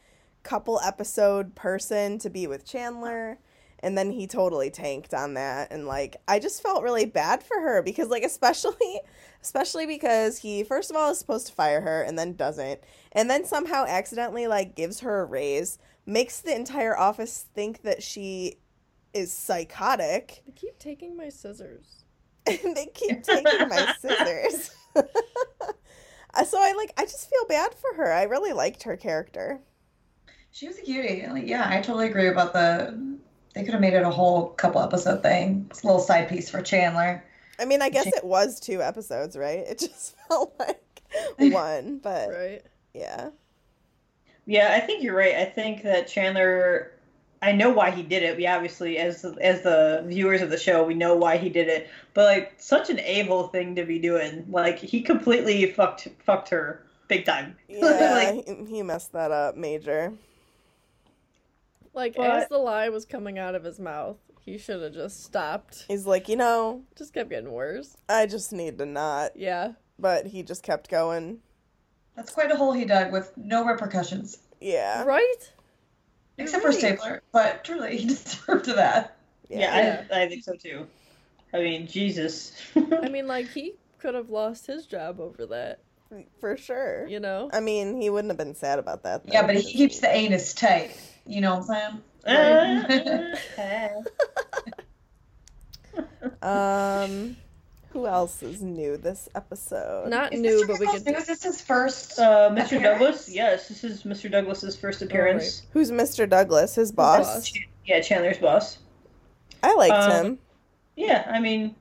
Speaker 3: couple episode person to be with Chandler. And then he totally tanked on that. And like, I just felt really bad for her because, like, especially, especially because he, first of all, is supposed to fire her and then doesn't. And then somehow accidentally, like, gives her a raise, makes the entire office think that she is psychotic
Speaker 4: They keep taking my scissors.
Speaker 3: And they keep taking my scissors. So I like I just feel bad for her. I really liked her character.
Speaker 6: She was a cutie. Like, yeah, I totally agree about the. They could have made it a whole couple episode thing. It's a little side piece for Chandler.
Speaker 3: I mean, I guess
Speaker 6: She-
Speaker 3: it was two episodes, right? It just felt like one, but
Speaker 4: Right?
Speaker 3: yeah.
Speaker 5: Yeah, I think you're right. I think that Chandler. I know why he did it. We obviously, as as the viewers of the show, we know why he did it. But like, such an a-hole thing to be doing. Like, he completely fucked fucked her big time.
Speaker 3: Yeah,
Speaker 5: like,
Speaker 3: he, he messed that up major.
Speaker 4: Like
Speaker 5: But-
Speaker 4: as the lie was coming out of his mouth, he should have just stopped.
Speaker 3: He's like, you know,
Speaker 4: Just kept getting worse.
Speaker 3: I just need to not.
Speaker 4: Yeah.
Speaker 3: But he just kept going.
Speaker 6: That's quite a hole he dug with no repercussions,
Speaker 3: Yeah.
Speaker 4: Right?
Speaker 6: Except for
Speaker 3: Right.
Speaker 6: Stapler. But truly, he deserved that.
Speaker 5: yeah, I, I think so too. I mean, Jesus.
Speaker 4: I mean, like he could have lost his job over that.
Speaker 3: For sure.
Speaker 4: You know.
Speaker 3: I mean, he wouldn't have been sad about that.
Speaker 6: Yeah, but he
Speaker 3: because
Speaker 6: keeps the anus tight. You know what I'm saying?
Speaker 3: Um, who else is new this episode?
Speaker 4: Not
Speaker 6: Is
Speaker 4: new,
Speaker 6: Mr.
Speaker 4: but we
Speaker 6: Pickles
Speaker 4: could.
Speaker 6: new? Is this his first?
Speaker 5: Uh, Mr.
Speaker 6: Appearance?
Speaker 5: Douglas, yes, this is Mr. Douglas's first appearance.
Speaker 3: Who's Mr. Douglas? His boss.
Speaker 4: boss.
Speaker 5: Yeah, Chandler's boss.
Speaker 3: I liked
Speaker 5: Um,
Speaker 3: him.
Speaker 5: Yeah, I mean,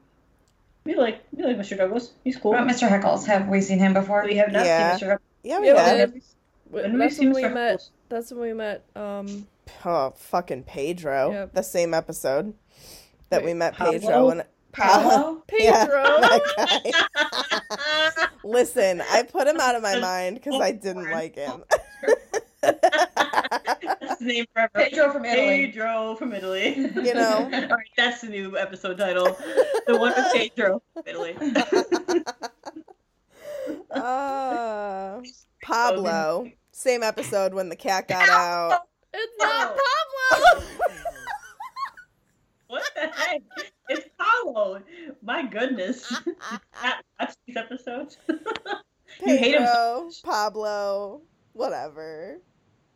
Speaker 5: we like we like Mr. Douglas. He's cool.
Speaker 6: What about Mr. Heckles? Have we seen him before?
Speaker 5: We have not
Speaker 3: Yeah.
Speaker 5: seen Mr. Douglas.
Speaker 3: Yeah, we
Speaker 4: Yeah, we
Speaker 3: have.
Speaker 4: did.
Speaker 5: When we
Speaker 4: That's
Speaker 5: see
Speaker 4: when we
Speaker 5: Mr.
Speaker 4: met.
Speaker 5: Heckles?
Speaker 4: That's when we met. Um.
Speaker 3: Oh, fucking Pedro.
Speaker 4: Yep.
Speaker 3: The same episode that we
Speaker 4: Wait,
Speaker 3: met
Speaker 5: Pablo?
Speaker 3: Pedro and
Speaker 6: Paolo?
Speaker 3: Yeah,
Speaker 4: Pedro.
Speaker 3: that. Listen, I put him out of my mind because I didn't like him.
Speaker 5: That's the name forever.
Speaker 6: Pedro from Italy.
Speaker 5: Pedro from Italy.
Speaker 3: You know.
Speaker 5: All right, that's the new episode title. The one with Pedro from Italy.
Speaker 3: uh, Pablo. Same episode when the cat got out.
Speaker 4: It's not
Speaker 5: Oh.
Speaker 4: Pablo.
Speaker 5: what the heck? It's Paolo. My goodness. Not watch these episodes. you hate him. So,
Speaker 3: Pedro, Pablo, whatever.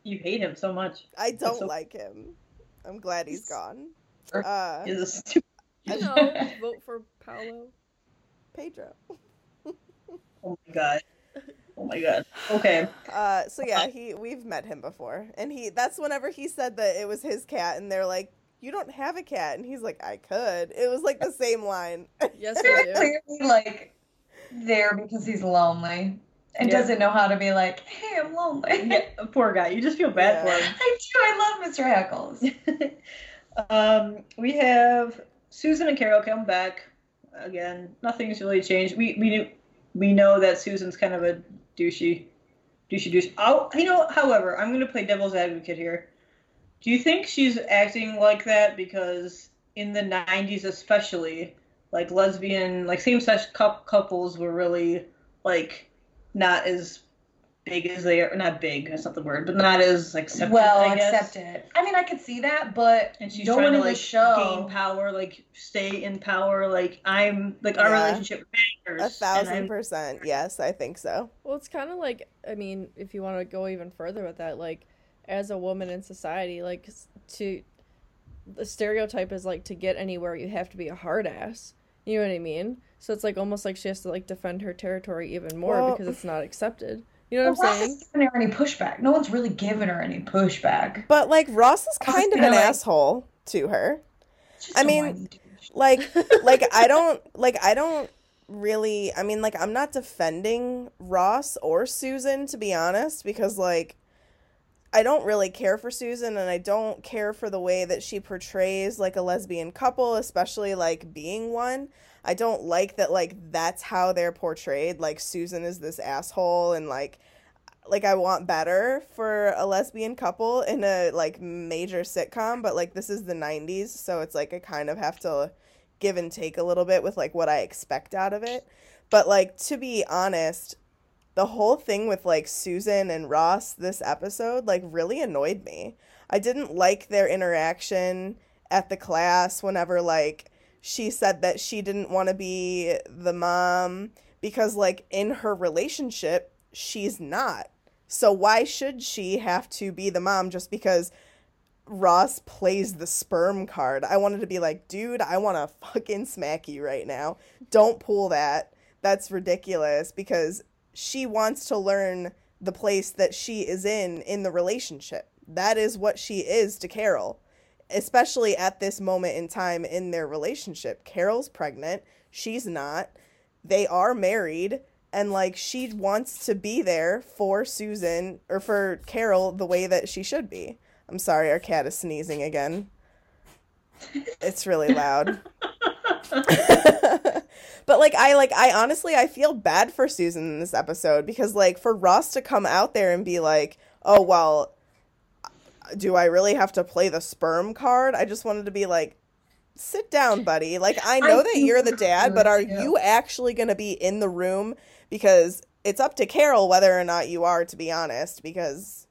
Speaker 5: you hate him so much.
Speaker 3: I don't
Speaker 5: so-
Speaker 3: like him. I'm glad he's gone.
Speaker 6: Er,
Speaker 3: Uh,
Speaker 5: He's a stupid.
Speaker 4: You know, vote for Paolo.
Speaker 3: Pedro.
Speaker 5: Oh my god. Oh my god. Okay.
Speaker 3: Uh, so yeah, he we've met him before, and he that's whenever he said that it was his cat, and they're like, "You don't have a cat," and he's like, "I could." It was like the same line.
Speaker 4: Yes, we do.
Speaker 6: Clearly, like, there because he's lonely and
Speaker 5: Yeah.
Speaker 6: doesn't know how to be like, hey, I'm lonely.
Speaker 5: Yeah, poor guy. You just feel bad
Speaker 3: Yeah. For him.
Speaker 6: I do. I love Mr. Heckles.
Speaker 5: um, we have Susan and Carol come back again. Nothing's really changed. We we knew we know that Susan's kind of a douchey, douchey douche. Oh, you know. However, I'm gonna play devil's advocate here. Do you think she's acting like that because in the '90s, especially, like lesbian, like same-sex couples were really like not as big as they are. Not big. That's not the word, but not as accepted.
Speaker 6: well,
Speaker 5: I guess.
Speaker 6: accepted. I mean, I could see that, but
Speaker 5: And she's
Speaker 6: no
Speaker 5: trying
Speaker 6: one
Speaker 5: to like
Speaker 6: show.
Speaker 5: gain power, like stay in power. Like I'm, like our
Speaker 3: Yeah.
Speaker 5: relationship matters.
Speaker 3: A thousand percent yes, I think so.
Speaker 4: Well, it's kind of like, I mean, if you want to go even further with that, like, as a woman in society, like, to, the stereotype is like to get anywhere, you have to be a hard ass. You know what I mean? So it's like almost like she has to like defend her territory even more
Speaker 3: Well-
Speaker 4: because it's not accepted. You know what
Speaker 6: But
Speaker 4: I'm
Speaker 6: Ross
Speaker 4: saying?
Speaker 6: isn't giving her any pushback. No one's really giving her any pushback.
Speaker 3: But like Ross is kind of
Speaker 6: kinda,
Speaker 3: an
Speaker 6: like-
Speaker 3: asshole to her.
Speaker 6: It's just
Speaker 3: I
Speaker 6: a
Speaker 3: mean. Like like I don't like I don't really I mean like I'm not defending Ross or Susan to be honest because like I don't really care for Susan and I don't care for the way that she portrays like a lesbian couple, especially like being one. I don't like that like that's how they're portrayed. Like Susan is this asshole and like like I want better for a lesbian couple in a like major sitcom, but like this is the 90s, so it's like I kind of have to give and take a little bit with like what I expect out of it. But like to be honest, the whole thing with like Susan and Ross this episode like really annoyed me. I didn't like their interaction at the class whenever like she said that she didn't want to be the mom because like in her relationship she's not. So why should she have to be the mom just because Ross plays the sperm card? I wanted to be like, dude, I want to fucking smack you right now. Don't pull that. That's ridiculous because she wants to learn the place that she is in in the relationship. That is what she is to Carol, especially at this moment in time in their relationship. Carol's pregnant, she's not. They are married and like she wants to be there for Susan or for Carol the way that she should be. I'm sorry, our cat is sneezing again. It's really loud. but like I like I honestly I feel bad for Susan in this episode because like for Ross to come out there and be like, "Oh, well, do I really have to play the sperm card?" I just wanted to be like, "Sit down, buddy. Like I know
Speaker 6: I
Speaker 3: that you're the dad, but are
Speaker 6: yeah.
Speaker 3: you actually going to be in the room because it's up to Carol whether or not you are to be honest because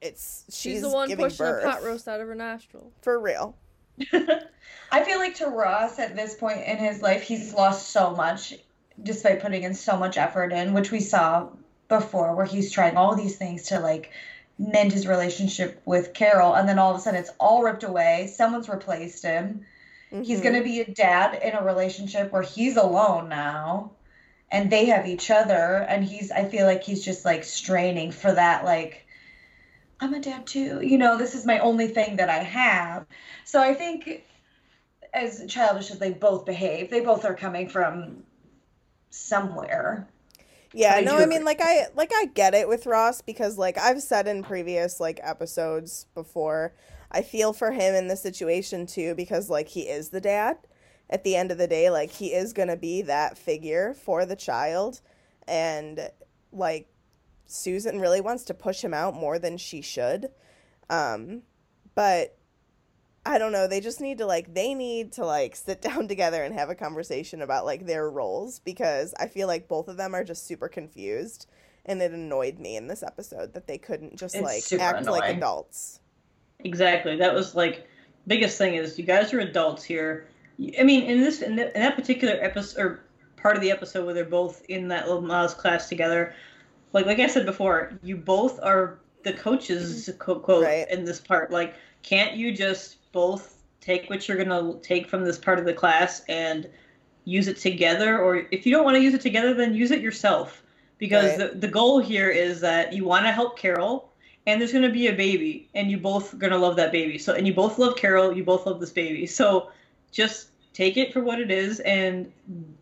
Speaker 3: it's she's,
Speaker 4: She's, the one
Speaker 3: giving
Speaker 4: pushing
Speaker 3: birth
Speaker 4: a pot roast out of her nostril.
Speaker 3: for real.
Speaker 6: I feel like to Ross at this point in his life, he's lost so much despite putting in so much effort in, which we saw before, where he's trying all these things to like mend his relationship with Carol, and then all of a sudden it's all ripped away. Someone's replaced him. He's
Speaker 3: Mhm.
Speaker 6: going to be a dad in a relationship where he's alone now and they have each other and he's I feel like he's just like straining for that like I'm a dad too. You know, this is my only thing that I have. So I think as childish as they both behave, they both are coming from somewhere.
Speaker 3: Yeah,
Speaker 6: I
Speaker 3: no, I mean like I like I get it with Ross because like I've said in previous like episodes before, I feel for him in this situation too because like he is the dad. At the end of the day, like he is going to be that figure for the child and like Susan really wants to push him out more than she should. Um but I don't know, they just need to like they need to like sit down together and have a conversation about like their roles because I feel like both of them are just super confused and it annoyed me in this episode that they couldn't just
Speaker 6: It's
Speaker 3: like act like adults.
Speaker 5: Exactly. That was like biggest thing is you guys are adults here. I mean, in this in, the, in that particular episode or part of the episode where they're both in that little Miles class together, like like I said before, you both are the coaches mm-hmm. quote, quote
Speaker 3: Right.
Speaker 5: in this part. Like, can't you just both take what you're gonna take from this part of the class and use it together? Or if you don't want to use it together, then use it yourself. Because
Speaker 3: Right.
Speaker 5: the, the goal here is that you want to help Carol, and there's gonna be a baby, and you both gonna love that baby. So, and you both love Carol, you both love this baby. So, just take it for what it is and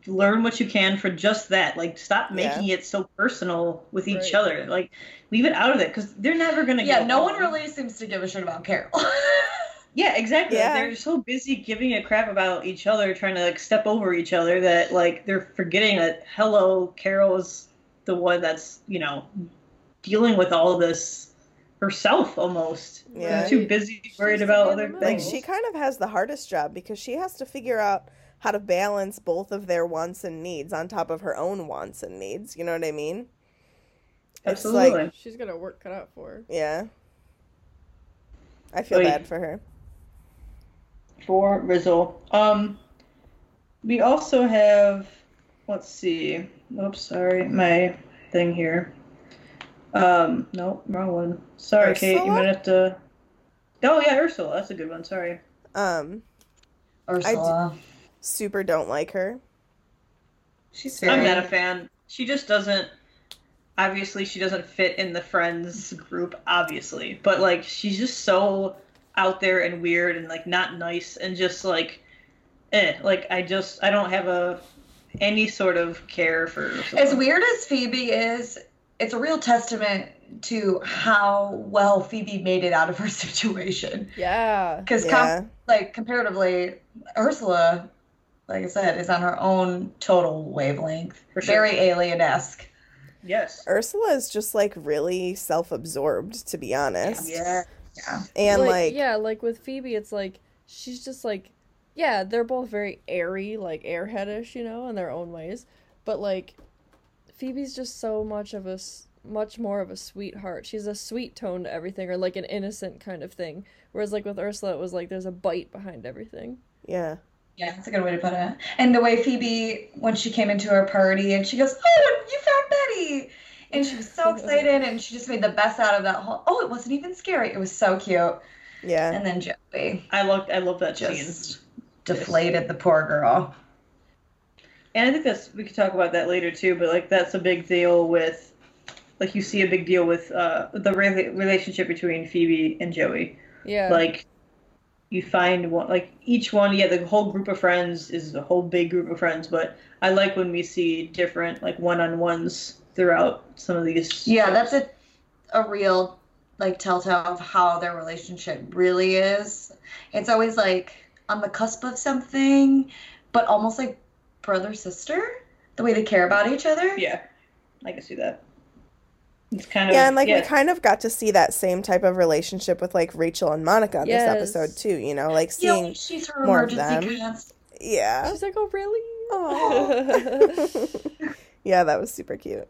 Speaker 5: learn what you can for just that. Like, stop
Speaker 3: Yeah.
Speaker 5: making it so personal with each
Speaker 4: Right.
Speaker 5: other. Like, leave it out of it because they're never gonna.
Speaker 6: Yeah,
Speaker 5: get
Speaker 6: no one really seems to give a shit about Carol.
Speaker 5: Yeah, exactly.
Speaker 3: Yeah.
Speaker 5: They're so busy giving a crap about each other, trying to like step over each other that like they're forgetting that hello, carol's the one that's you know dealing with all this herself almost.
Speaker 3: Yeah.
Speaker 5: They're too busy worried
Speaker 4: She's
Speaker 5: about other
Speaker 4: man in the
Speaker 3: Like
Speaker 5: things.
Speaker 3: she kind of has the hardest job because she has to figure out how to balance both of their wants and needs on top of her own wants and needs. You know what I mean? It's like-
Speaker 5: Absolutely.
Speaker 4: She's got her work cut out for her.
Speaker 3: Yeah. I feel
Speaker 5: Oy.
Speaker 3: bad for her.
Speaker 5: for Rizzle. Um, we also have, let's see. Oops, sorry, my thing here. Um, no, wrong one. Sorry, Kate. You might have to. Oh yeah, Ursula. That's a good one. Sorry.
Speaker 3: Um,
Speaker 6: Ursula.
Speaker 3: super don't like her.
Speaker 6: She's very.
Speaker 5: I'm not a fan. She just doesn't. Obviously, she doesn't fit in the friends group. Obviously, but like she's just so out there and weird and like not nice and just like, eh. Like I just I don't have a any sort of care for. Ursula.
Speaker 6: As weird as Phoebe is, it's a real testament to how well Phoebe made it out of her situation.
Speaker 4: Yeah.
Speaker 6: Because,
Speaker 3: Yeah.
Speaker 6: like, comparatively, Ursula, like I said, is on her own total wavelength.
Speaker 5: Sure.
Speaker 6: Very alien esque.
Speaker 5: Yes.
Speaker 3: Ursula is just like really self-absorbed, to be honest.
Speaker 6: Yeah. Yeah.
Speaker 3: And like,
Speaker 4: yeah, like with Phoebe, it's like she's just like, yeah, they're both very airy, like airheadish, you know, in their own ways. But like, Phoebe's just so much of a much more of a sweetheart. She's a sweet tone to everything, or like an innocent kind of thing. Whereas like with Ursula, it was like there's a bite behind everything.
Speaker 3: yeah.
Speaker 6: Yeah, that's a good way to put it. And the way Phoebe, when she came into her party and she goes, Oh, you found Betty! And she was so excited and she just made the best out of that whole, oh, it wasn't even scary. It was so cute.
Speaker 3: Yeah.
Speaker 6: And then Joey
Speaker 5: I love I love that scene.
Speaker 6: just deflated the poor girl.
Speaker 5: And I think that's we could talk about that later too. But like that's a big deal with, like you see a big deal with uh the re- relationship between Phoebe and Joey.
Speaker 4: Yeah.
Speaker 5: Like you find one like each one. Yeah, the whole group of friends is a whole big group of friends. But I like when we see different like one on ones throughout some of these.
Speaker 6: Yeah, that's a a real like telltale of how their relationship really is. It's always like on the cusp of something, but almost like brother sister. The way they care about each other.
Speaker 5: Yeah, I can see that. It's kind of
Speaker 3: Yeah, and like
Speaker 5: yeah.
Speaker 3: we kind of got to see that same type of relationship with like Rachel and Monica in
Speaker 4: Yes.
Speaker 3: this episode too, you know, like
Speaker 6: Yeah,
Speaker 3: seeing
Speaker 6: she's her
Speaker 3: more of
Speaker 6: emergency
Speaker 3: them.
Speaker 6: cast.
Speaker 3: yeah.
Speaker 4: She's like, oh really?
Speaker 3: Aw. yeah, that was super cute.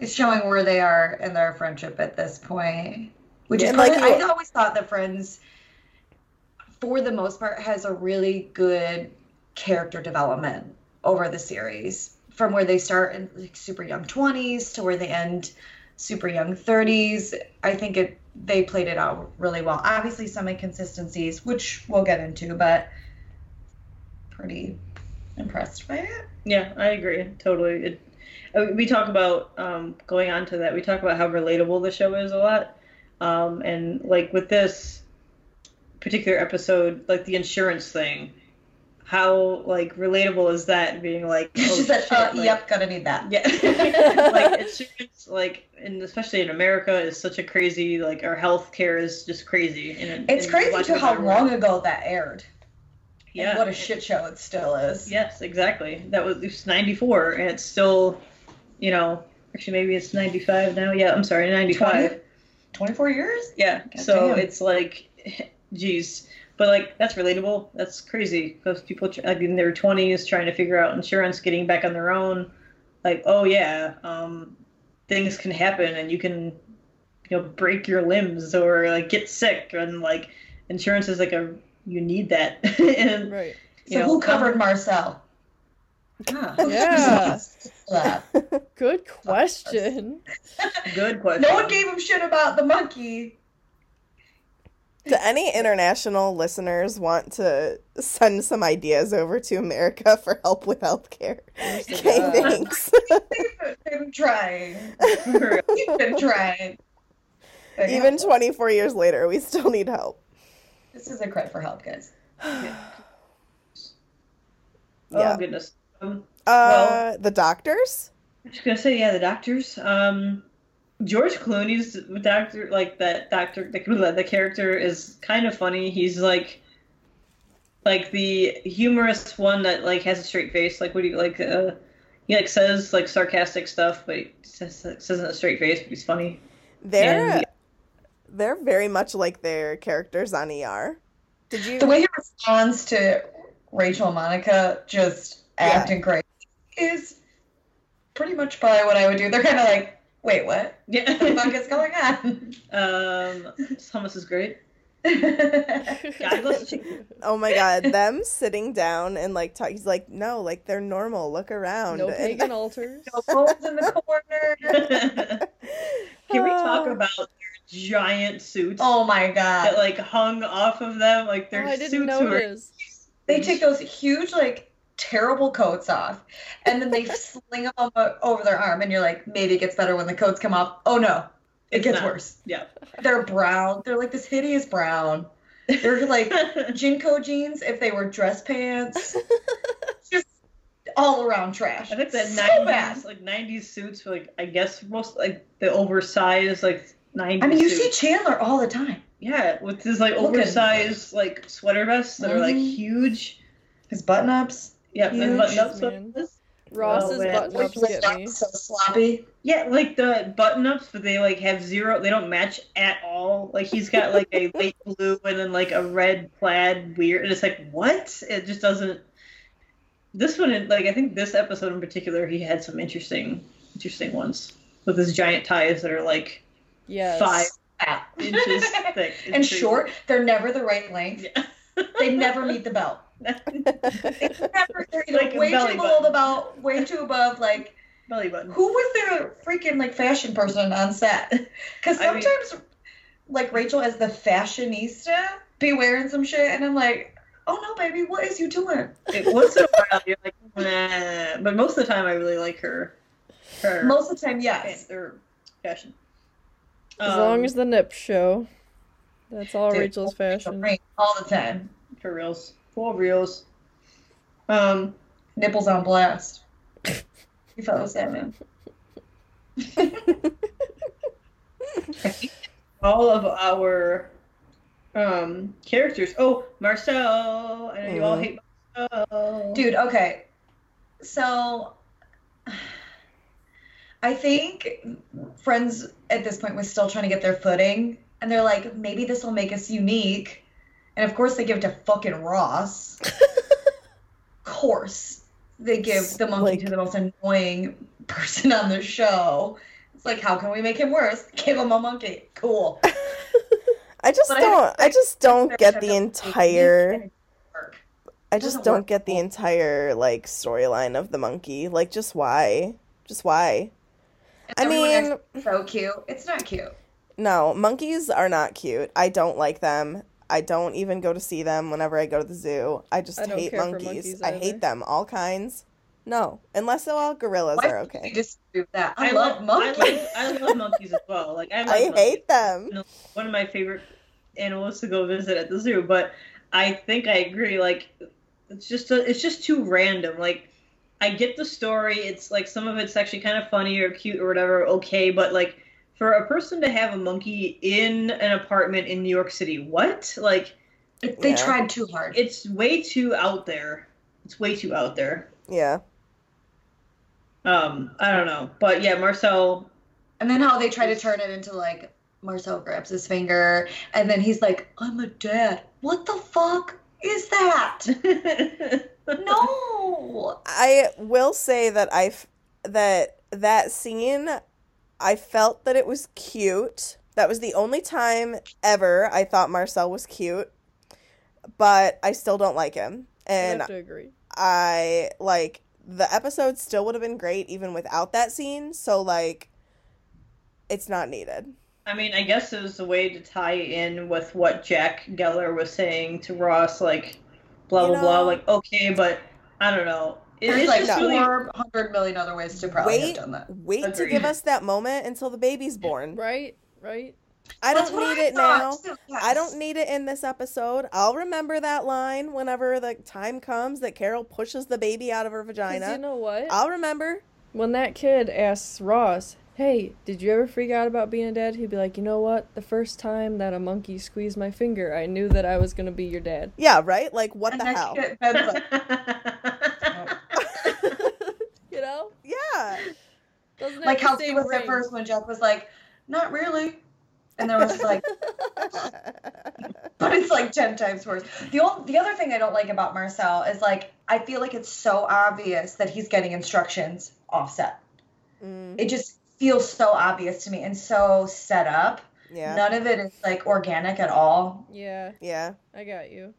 Speaker 6: It's showing where they are in their friendship at this point. Which
Speaker 3: Yeah,
Speaker 6: is
Speaker 3: and like
Speaker 6: of, I always thought that Friends, for the most part, has a really good character development over the series. from where they start in like super young 20s to where they end super young 30s. I think it they played it out really well. Obviously some inconsistencies, which we'll get into, but pretty impressed by it.
Speaker 5: Yeah, I agree totally. It, uh, we talk about um, going on to that. We talk about how relatable the show is a lot, um, and like with this particular episode, like the insurance thing, how like relatable is that? Being like, oh,
Speaker 6: she said,
Speaker 5: shit,
Speaker 6: uh,
Speaker 5: like-
Speaker 6: "Yep, gonna need that."
Speaker 5: Yeah, like insurance, like and especially in America, is such a crazy like our health care is just crazy. And,
Speaker 6: It's
Speaker 5: and
Speaker 6: crazy too how long ago that aired.
Speaker 5: Yeah,
Speaker 6: And what a shit show it still is.
Speaker 5: Yes, exactly. That was it's 94, and it's still, you know, actually maybe it's 95 now. Yeah, I'm sorry, 95.
Speaker 6: 24 years?
Speaker 5: Yeah.
Speaker 6: God
Speaker 5: so
Speaker 6: damn.
Speaker 5: it's like, geez, but like that's relatable. That's crazy because people tr- like in their 20s trying to figure out insurance, getting back on their own. Like, oh yeah, um, things can happen, and you can, you know, break your limbs or like get sick, and like insurance is like a you need that. and
Speaker 4: Right.
Speaker 5: you
Speaker 6: So
Speaker 5: know,
Speaker 6: who covered Marcel?
Speaker 5: Ah,
Speaker 4: Yeah.
Speaker 6: That.
Speaker 4: Good question.
Speaker 5: good question.
Speaker 6: no one gave him shit about the monkey.
Speaker 3: Do any international listeners want to send some ideas over to America for help with healthcare? Okay,
Speaker 5: God.
Speaker 3: thanks.
Speaker 6: They've been trying. We've been trying.
Speaker 3: Even 24 years later, we still need help.
Speaker 6: This is a cry for help, guys.
Speaker 5: Oh
Speaker 3: Yeah.
Speaker 5: goodness. Um,
Speaker 3: Uh, the doctors?
Speaker 5: I was just gonna say, yeah, the doctors. Um, George Clooney's doctor, like that doctor, the, the character is kind of funny. He's like, like the humorous one that like has a straight face. Like what do you like? Uh, he like says like sarcastic stuff, but he says says it in a straight face. But he's funny.
Speaker 3: They're
Speaker 5: And-
Speaker 3: they're very much like their characters on ER. Did you?
Speaker 6: The way he responds to Rachel and Monica just acting great is pretty much probably what I would do. They're kind of like, wait, what?
Speaker 5: Yeah.
Speaker 6: What the fuck is going on?
Speaker 5: um, Thomas is great. God bless you.
Speaker 3: oh my god, them sitting down and like talk. He's like, no, like they're normal. Look around.
Speaker 4: No
Speaker 3: And-
Speaker 4: pagan altars.
Speaker 6: No phones in the corner.
Speaker 5: Can we talk
Speaker 3: Oh.
Speaker 5: about their giant suits
Speaker 6: Oh my
Speaker 5: that
Speaker 6: god.
Speaker 5: like hung off of them? Like
Speaker 4: Oh,
Speaker 5: their
Speaker 4: I didn't
Speaker 5: suits were.
Speaker 6: They take those huge, like, terrible coats off, and then they sling them over their arm, and you're like, maybe it gets better when the coats come off. Oh no, it gets worse.
Speaker 5: Yeah.
Speaker 6: They're brown. They're like this hideous brown. They're like JNCO jeans if they were dress pants. Just all around trash.
Speaker 5: I think that
Speaker 6: so
Speaker 5: nineties
Speaker 6: bad.
Speaker 5: like nineties suits were like I guess most like the oversized like nineties.
Speaker 6: I mean, you see. Chandler all the time.
Speaker 5: yeah, with his like oversized like sweater vests that are like
Speaker 6: Mhm.
Speaker 5: huge.
Speaker 6: His button ups.
Speaker 5: Yeah,
Speaker 6: Huge,
Speaker 5: and button up
Speaker 4: Ross's
Speaker 5: Oh,
Speaker 4: button ups get me.
Speaker 6: So sloppy.
Speaker 5: Yeah, like the button ups, but they like have zero. They don't match at all. Like he's got like a light blue and then like a red plaid weird, and it's like what? It just doesn't. This one, like I think this episode in particular, he had some interesting, interesting ones with his giant ties that are like
Speaker 4: Yes.
Speaker 5: five inches thick It's
Speaker 6: and short. They're never the right length.
Speaker 5: Yeah.
Speaker 6: They never meet the belt. They never, they're
Speaker 5: Like
Speaker 6: way too below
Speaker 5: button.
Speaker 6: the belt, way too above. Like,
Speaker 5: belly button.
Speaker 6: who was their freaking like fashion person on set? Because
Speaker 5: I mean-
Speaker 6: sometimes, like Rachel as the fashionista, be wearing some shit, and I'm like, oh no, baby, what is you doing?
Speaker 5: It, once in a while, you're like, nah. but most of the time, I really like her. Her.
Speaker 6: Most of the time, yes.
Speaker 5: Her fashion.
Speaker 4: As long
Speaker 5: Um,
Speaker 4: as the nips show. That's all
Speaker 6: Dude,
Speaker 4: Rachel's fashion.
Speaker 6: All the time.
Speaker 5: for reals, for reals. Um,
Speaker 6: Nipples on blast. You follow that man.
Speaker 5: all of our um characters. Oh, Marcel. I know you all hate Marcel.
Speaker 6: Dude, okay. So I think friends at this point was still trying to get their footing and they're like, maybe this will make us unique. And of course they give it to fucking Ross. of course. They give the monkey
Speaker 3: Like-
Speaker 6: to the most annoying person on the show. It's like, how can we make him worse? Give him a monkey. Cool.
Speaker 3: I just
Speaker 6: But
Speaker 3: don't.
Speaker 6: have-
Speaker 3: I just don't get the entire. I just don't get the entire like storyline of the monkey. Like, just why? Just why? I mean,
Speaker 6: so cute. It's not cute.
Speaker 3: no, monkeys are not cute. I don't like them. I don't even go to see them whenever I go to the zoo. I just
Speaker 4: I don't
Speaker 3: hate
Speaker 4: care for
Speaker 3: monkeys.
Speaker 4: monkeys
Speaker 3: I hate them, all kinds. No, unless oh, they're all gorillas
Speaker 6: Why
Speaker 3: are
Speaker 6: would you
Speaker 3: okay.
Speaker 6: disagree with that? I,
Speaker 5: I
Speaker 6: love
Speaker 5: love
Speaker 6: monkeys.
Speaker 5: I love, I love monkeys as well. Like I, like
Speaker 3: I hate them.
Speaker 5: one of my favorite animals to go visit at the zoo. But I think I agree. Like, it's just a, it's just too random. Like, I get the story. It's like some of it's actually kind of funny or cute or whatever. Okay, but like for a person to have a monkey in an apartment in New York City, what? Like,
Speaker 6: It- they
Speaker 3: Yeah.
Speaker 6: tried too hard.
Speaker 5: it's way too out there. It's way too out there.
Speaker 3: Yeah.
Speaker 5: Um, I don't know, but yeah, Marcel.
Speaker 6: And then how they try to turn it into like Marcel grabs his finger and then he's like, I'm a dad. What the fuck is that? No.
Speaker 3: I will say that I f- that that scene I felt that it was cute. That was the only time ever I thought Marcel was cute. But I still don't like him.
Speaker 4: I
Speaker 3: And
Speaker 4: have to agree.
Speaker 3: I like the episode still would have been great even without that scene, so like it's not needed.
Speaker 5: I mean, I guess it was a way to tie in with what Jack Geller was saying to Ross, like, blah
Speaker 3: You
Speaker 5: blah blah. Like, okay, but I don't know. It,
Speaker 6: There's
Speaker 5: it's
Speaker 6: like
Speaker 5: just really.
Speaker 6: 400 million other ways to probably
Speaker 3: Wait,
Speaker 6: have done that.
Speaker 3: wait to give us that moment until the baby's born.
Speaker 4: Right? Right?
Speaker 3: I
Speaker 6: That's
Speaker 3: don't
Speaker 6: what
Speaker 3: need
Speaker 6: I
Speaker 3: it now.
Speaker 6: thought, too,
Speaker 3: I don't need it in this episode. I'll remember that line whenever the time comes that Carol pushes the baby out of her vagina.
Speaker 4: you know what?
Speaker 3: I'll remember.
Speaker 4: when that kid asks Ross, "Hey, did you ever freak out about being a dad?" He'd be like, "You know what? The first time that a monkey squeezed my finger, I knew that I was gonna be your dad."
Speaker 3: Yeah, right? Like, what
Speaker 6: And
Speaker 3: the hell?
Speaker 6: kid- Ben's like,
Speaker 4: You know?
Speaker 3: Yeah.
Speaker 4: Doesn't
Speaker 6: like
Speaker 4: have
Speaker 6: how
Speaker 4: the
Speaker 6: he was
Speaker 4: ring.
Speaker 6: at first when Jack was like, not really. And there was like, but it's like 10 times worse. The, only, the other thing I don't like about Marcel is like, I feel like it's so obvious that he's getting instructions offset.
Speaker 3: Mm,
Speaker 6: It just feels so obvious to me and so set up.
Speaker 3: yeah.
Speaker 6: None of it is like organic at all.
Speaker 4: Yeah,
Speaker 3: Yeah.
Speaker 4: I got you.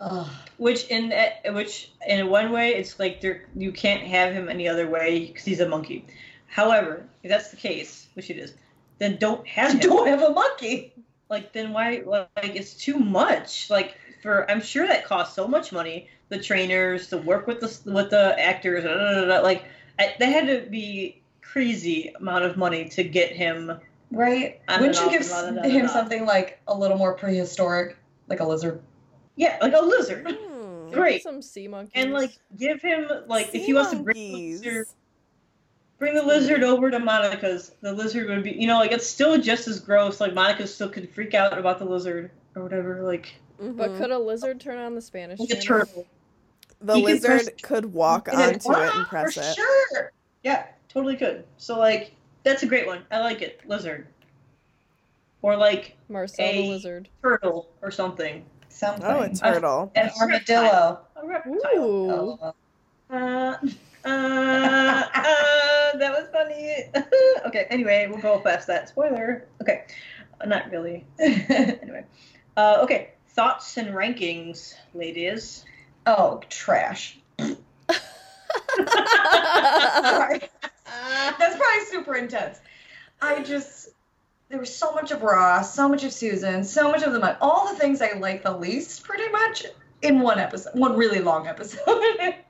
Speaker 6: Ugh.
Speaker 5: which in which in one way it's like there you can't have him any other way because he's a monkey. However, if that's the case, which it is, then don't have him.
Speaker 6: Don't have a monkey.
Speaker 5: like then why like it's too much like for i'm sure that costs so much money the trainers to work with the with the actors da, da, da, like I, they had to be crazy amount of money to get him
Speaker 6: Right? Wouldn't you give
Speaker 5: and on and on
Speaker 6: him something like a little more prehistoric, like a lizard?
Speaker 5: Yeah like a lizard.
Speaker 4: Maybe
Speaker 5: Great.
Speaker 4: Some sea monkeys.
Speaker 5: and like give him like if
Speaker 3: Sea
Speaker 5: he wants to bring the lizard bring the lizard over to monica's the lizard would be you know like it's still just as gross like monica still could freak out about the lizard or whatever like
Speaker 4: But
Speaker 3: Mhm.
Speaker 4: could a lizard turn on the Spanish
Speaker 5: like a turtle
Speaker 3: the
Speaker 5: he could
Speaker 3: lizard
Speaker 5: press-
Speaker 3: could walk onto it and
Speaker 6: "Ah,
Speaker 3: press
Speaker 6: for
Speaker 3: it.
Speaker 6: Sure.
Speaker 5: Yeah, totally could. So like that's a great one. I like it. Lizard. Or like
Speaker 4: Marcel
Speaker 5: A-
Speaker 4: the lizard.
Speaker 5: turtle or something.
Speaker 6: Something.
Speaker 3: Oh, a turtle.
Speaker 6: An armadillo.
Speaker 5: A reptile.
Speaker 4: Ooh.
Speaker 6: Oh,
Speaker 5: Uh, uh, uh, that was funny. okay, anyway, we'll go past that. Spoiler. Okay. Uh, not really. Anyway. Uh, okay. Thoughts and rankings, ladies.
Speaker 6: oh, trash. Sorry. That's probably super intense. I just there was so much of Ross, so much of Susan, so much of the all the things I like the least, pretty much in one episode, one really long episode.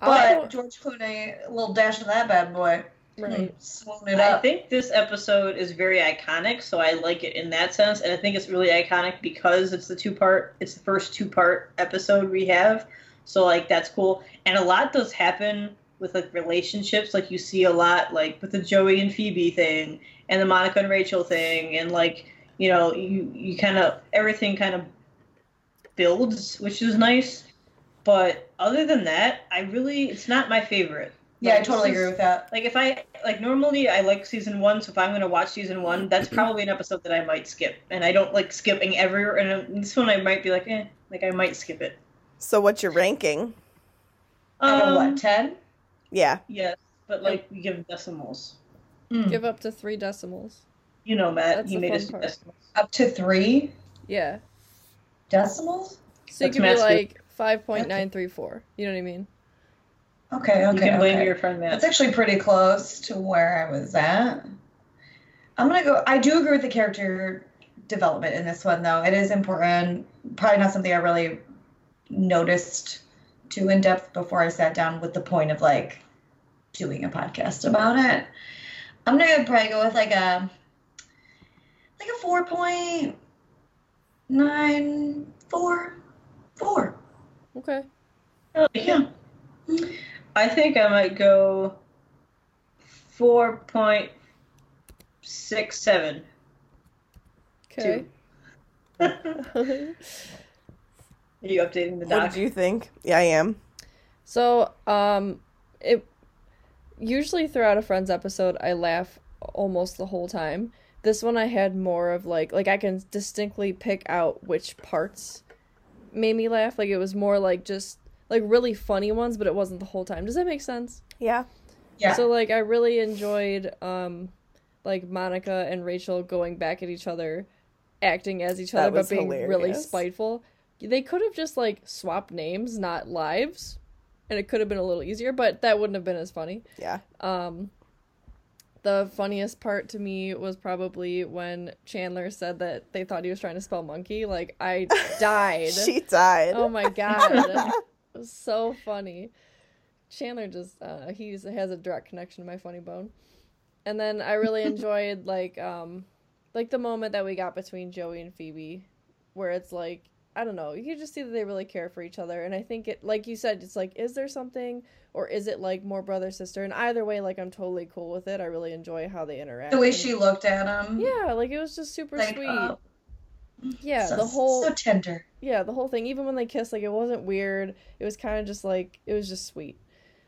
Speaker 6: But George Clooney, a little dash of that bad boy,
Speaker 4: right.
Speaker 6: swoon it
Speaker 5: I think this episode is very iconic, so I like it in that sense, and I think it's really iconic because it's the two part, it's the first two part episode we have, so like that's cool. And a lot does happen with like relationships, like you see a lot like with the Joey and Phoebe thing, and the Monica and Rachel thing, and like you know you you kind of everything kind of builds, which is nice. But other than that, I really it's not my favorite.
Speaker 6: yeah, I totally
Speaker 5: is-
Speaker 6: agree with that.
Speaker 5: like if I like normally I like season one, so if I'm gonna watch season one, that's probably an episode that I might skip, and I don't like skipping every. And this one I might be like, eh, like I might skip it.
Speaker 3: So what's your ranking?
Speaker 6: Out of
Speaker 5: Um,
Speaker 6: what ten?
Speaker 3: Yeah.
Speaker 5: Yes, but like we give decimals.
Speaker 6: Mm.
Speaker 4: Give up to three decimals.
Speaker 5: You know, Matt,
Speaker 4: That's
Speaker 5: he made us decimals.
Speaker 6: Up to three
Speaker 4: Yeah.
Speaker 6: decimals.
Speaker 4: So you
Speaker 5: That's
Speaker 4: could be like five point nine three four. You know what I mean?
Speaker 6: Okay, okay.
Speaker 5: you can blame
Speaker 6: okay.
Speaker 5: your friend Matt.
Speaker 6: That's actually pretty close to where I was at. I'm gonna go. I do agree with the character development in this one, though. It is important. Probably not something I really noticed too in depth before I sat down with the point of like doing a podcast about it. I'm gonna probably go with like a like a four point nine four four.
Speaker 4: Okay.
Speaker 5: Oh,
Speaker 6: Yeah.
Speaker 5: I think I might go four point six seven.
Speaker 4: Okay.
Speaker 5: Are you updating the doc?
Speaker 3: What
Speaker 5: doc?
Speaker 3: did you think? Yeah, I am.
Speaker 4: So, um, it usually throughout a Friends episode, I laugh almost the whole time. This one, I had more of like, like I can distinctly pick out which parts made me laugh. Like it was more like just like really funny ones, but it wasn't the whole time. Does that make sense?
Speaker 3: Yeah.
Speaker 6: Yeah.
Speaker 4: So like I really enjoyed um like Monica and Rachel going back at each other, acting as each other but
Speaker 3: was
Speaker 4: being really spiteful. They could have just like swapped names, not lives, and it could have been a little easier, but that wouldn't have been as funny.
Speaker 3: Yeah.
Speaker 4: Um the funniest part to me was probably when Chandler said that they thought he was trying to spell monkey. Like I died.
Speaker 3: She died.
Speaker 4: Oh my god. it was so funny. Chandler just uh he's has a direct connection to my funny bone. And then I really enjoyed like um like the moment that we got between Joey and Phoebe where it's like I don't know. You can just see that they really care for each other. And I think it, like you said, it's like, is there something or is it like more brother sister? And either way, like, I'm totally cool with it. I really enjoy how they interact.
Speaker 6: The way she looked at him.
Speaker 4: Yeah, like it was just super
Speaker 6: like,
Speaker 4: sweet.
Speaker 6: Uh,
Speaker 4: yeah,
Speaker 6: so,
Speaker 4: the whole.
Speaker 6: So tender.
Speaker 4: Yeah, the whole thing. Even when they kissed, like, it wasn't weird. It was kind of just like, it was just sweet.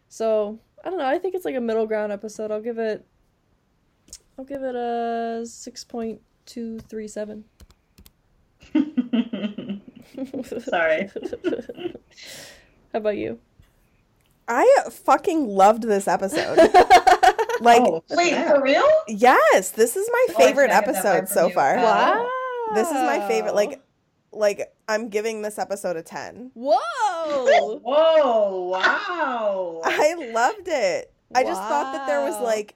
Speaker 4: So, I don't know. I think it's like a middle ground episode. I'll give it, I'll give it a 6.237.
Speaker 5: Sorry.
Speaker 4: How about you?
Speaker 3: I fucking loved this episode. like,
Speaker 5: Oh,
Speaker 6: Wait,
Speaker 5: snap.
Speaker 6: for real?
Speaker 3: yes, this is my
Speaker 6: Oh,
Speaker 3: favorite
Speaker 6: can't get that
Speaker 3: episode so
Speaker 6: you.
Speaker 3: far.
Speaker 6: Wow.
Speaker 3: This is my favorite. Like, like I'm giving this episode a ten.
Speaker 4: Whoa!
Speaker 5: Whoa! Wow!
Speaker 3: I loved it. I just thought that there was like,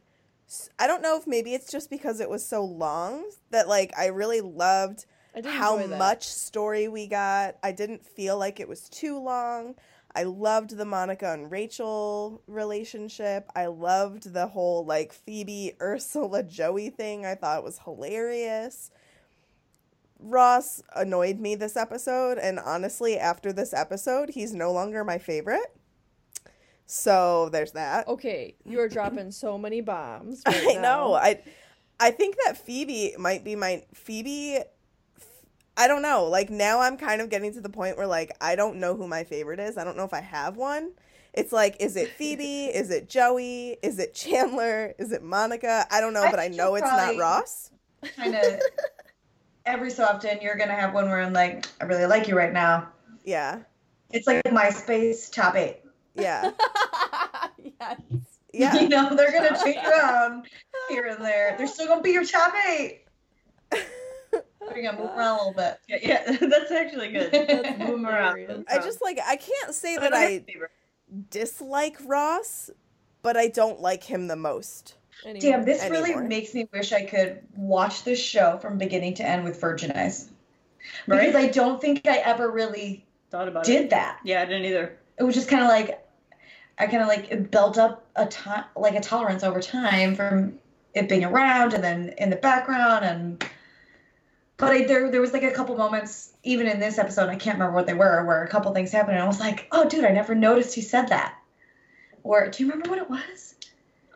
Speaker 3: I don't know if maybe it's just because it was so long that like I really loved
Speaker 4: I did
Speaker 3: how much story we got. I didn't feel like it was too long. I loved the Monica and Rachel relationship. I loved the whole like Phoebe, Ursula, Joey thing. I thought it was hilarious. Ross annoyed me this episode, and honestly, after this episode, he's no longer my favorite. So there's that.
Speaker 4: Okay, you are dropping so many bombs. Right
Speaker 3: I
Speaker 4: now.
Speaker 3: know. I I think that Phoebe might be my Phoebe I don't know. Like now I'm kind of getting to the point where like I don't know who my favorite is. I don't know if I have one. It's like is it Phoebe? is it Joey? Is it Chandler? Is it Monica? I don't know,
Speaker 6: I
Speaker 3: but I know it's not Ross.
Speaker 6: Kind of. every so often, you're gonna have one where I'm like, I really like you right now.
Speaker 3: Yeah.
Speaker 6: It's like MySpace top eight.
Speaker 3: Yeah.
Speaker 4: yes.
Speaker 3: Yeah.
Speaker 6: You know, they're gonna change around here and there. They're still gonna be your top eight. We're gonna move around a little bit.
Speaker 5: Yeah, yeah, that's actually good.
Speaker 4: That's
Speaker 5: Move 'em around.
Speaker 3: I just like I can't say
Speaker 5: I
Speaker 3: that
Speaker 5: don't have
Speaker 3: I
Speaker 5: a favorite.
Speaker 3: dislike Ross, but I don't like him the most.
Speaker 4: Anyway.
Speaker 6: Damn, this
Speaker 3: Anymore.
Speaker 6: really makes me wish I could watch this show from beginning to end with Virgin Eyes.
Speaker 5: Right?
Speaker 6: Because I don't think I ever really
Speaker 5: Thought about
Speaker 6: did
Speaker 5: it.
Speaker 6: that.
Speaker 5: Yeah, I didn't either.
Speaker 6: It was just kind of like I kind of like built up a time, like a tolerance over time from it being around and then in the background and. But I, there, there was like a couple moments, even in this episode, I can't remember what they were, where a couple things happened, and I was like, "Oh, dude, I never noticed he said that." Or do you remember what it was?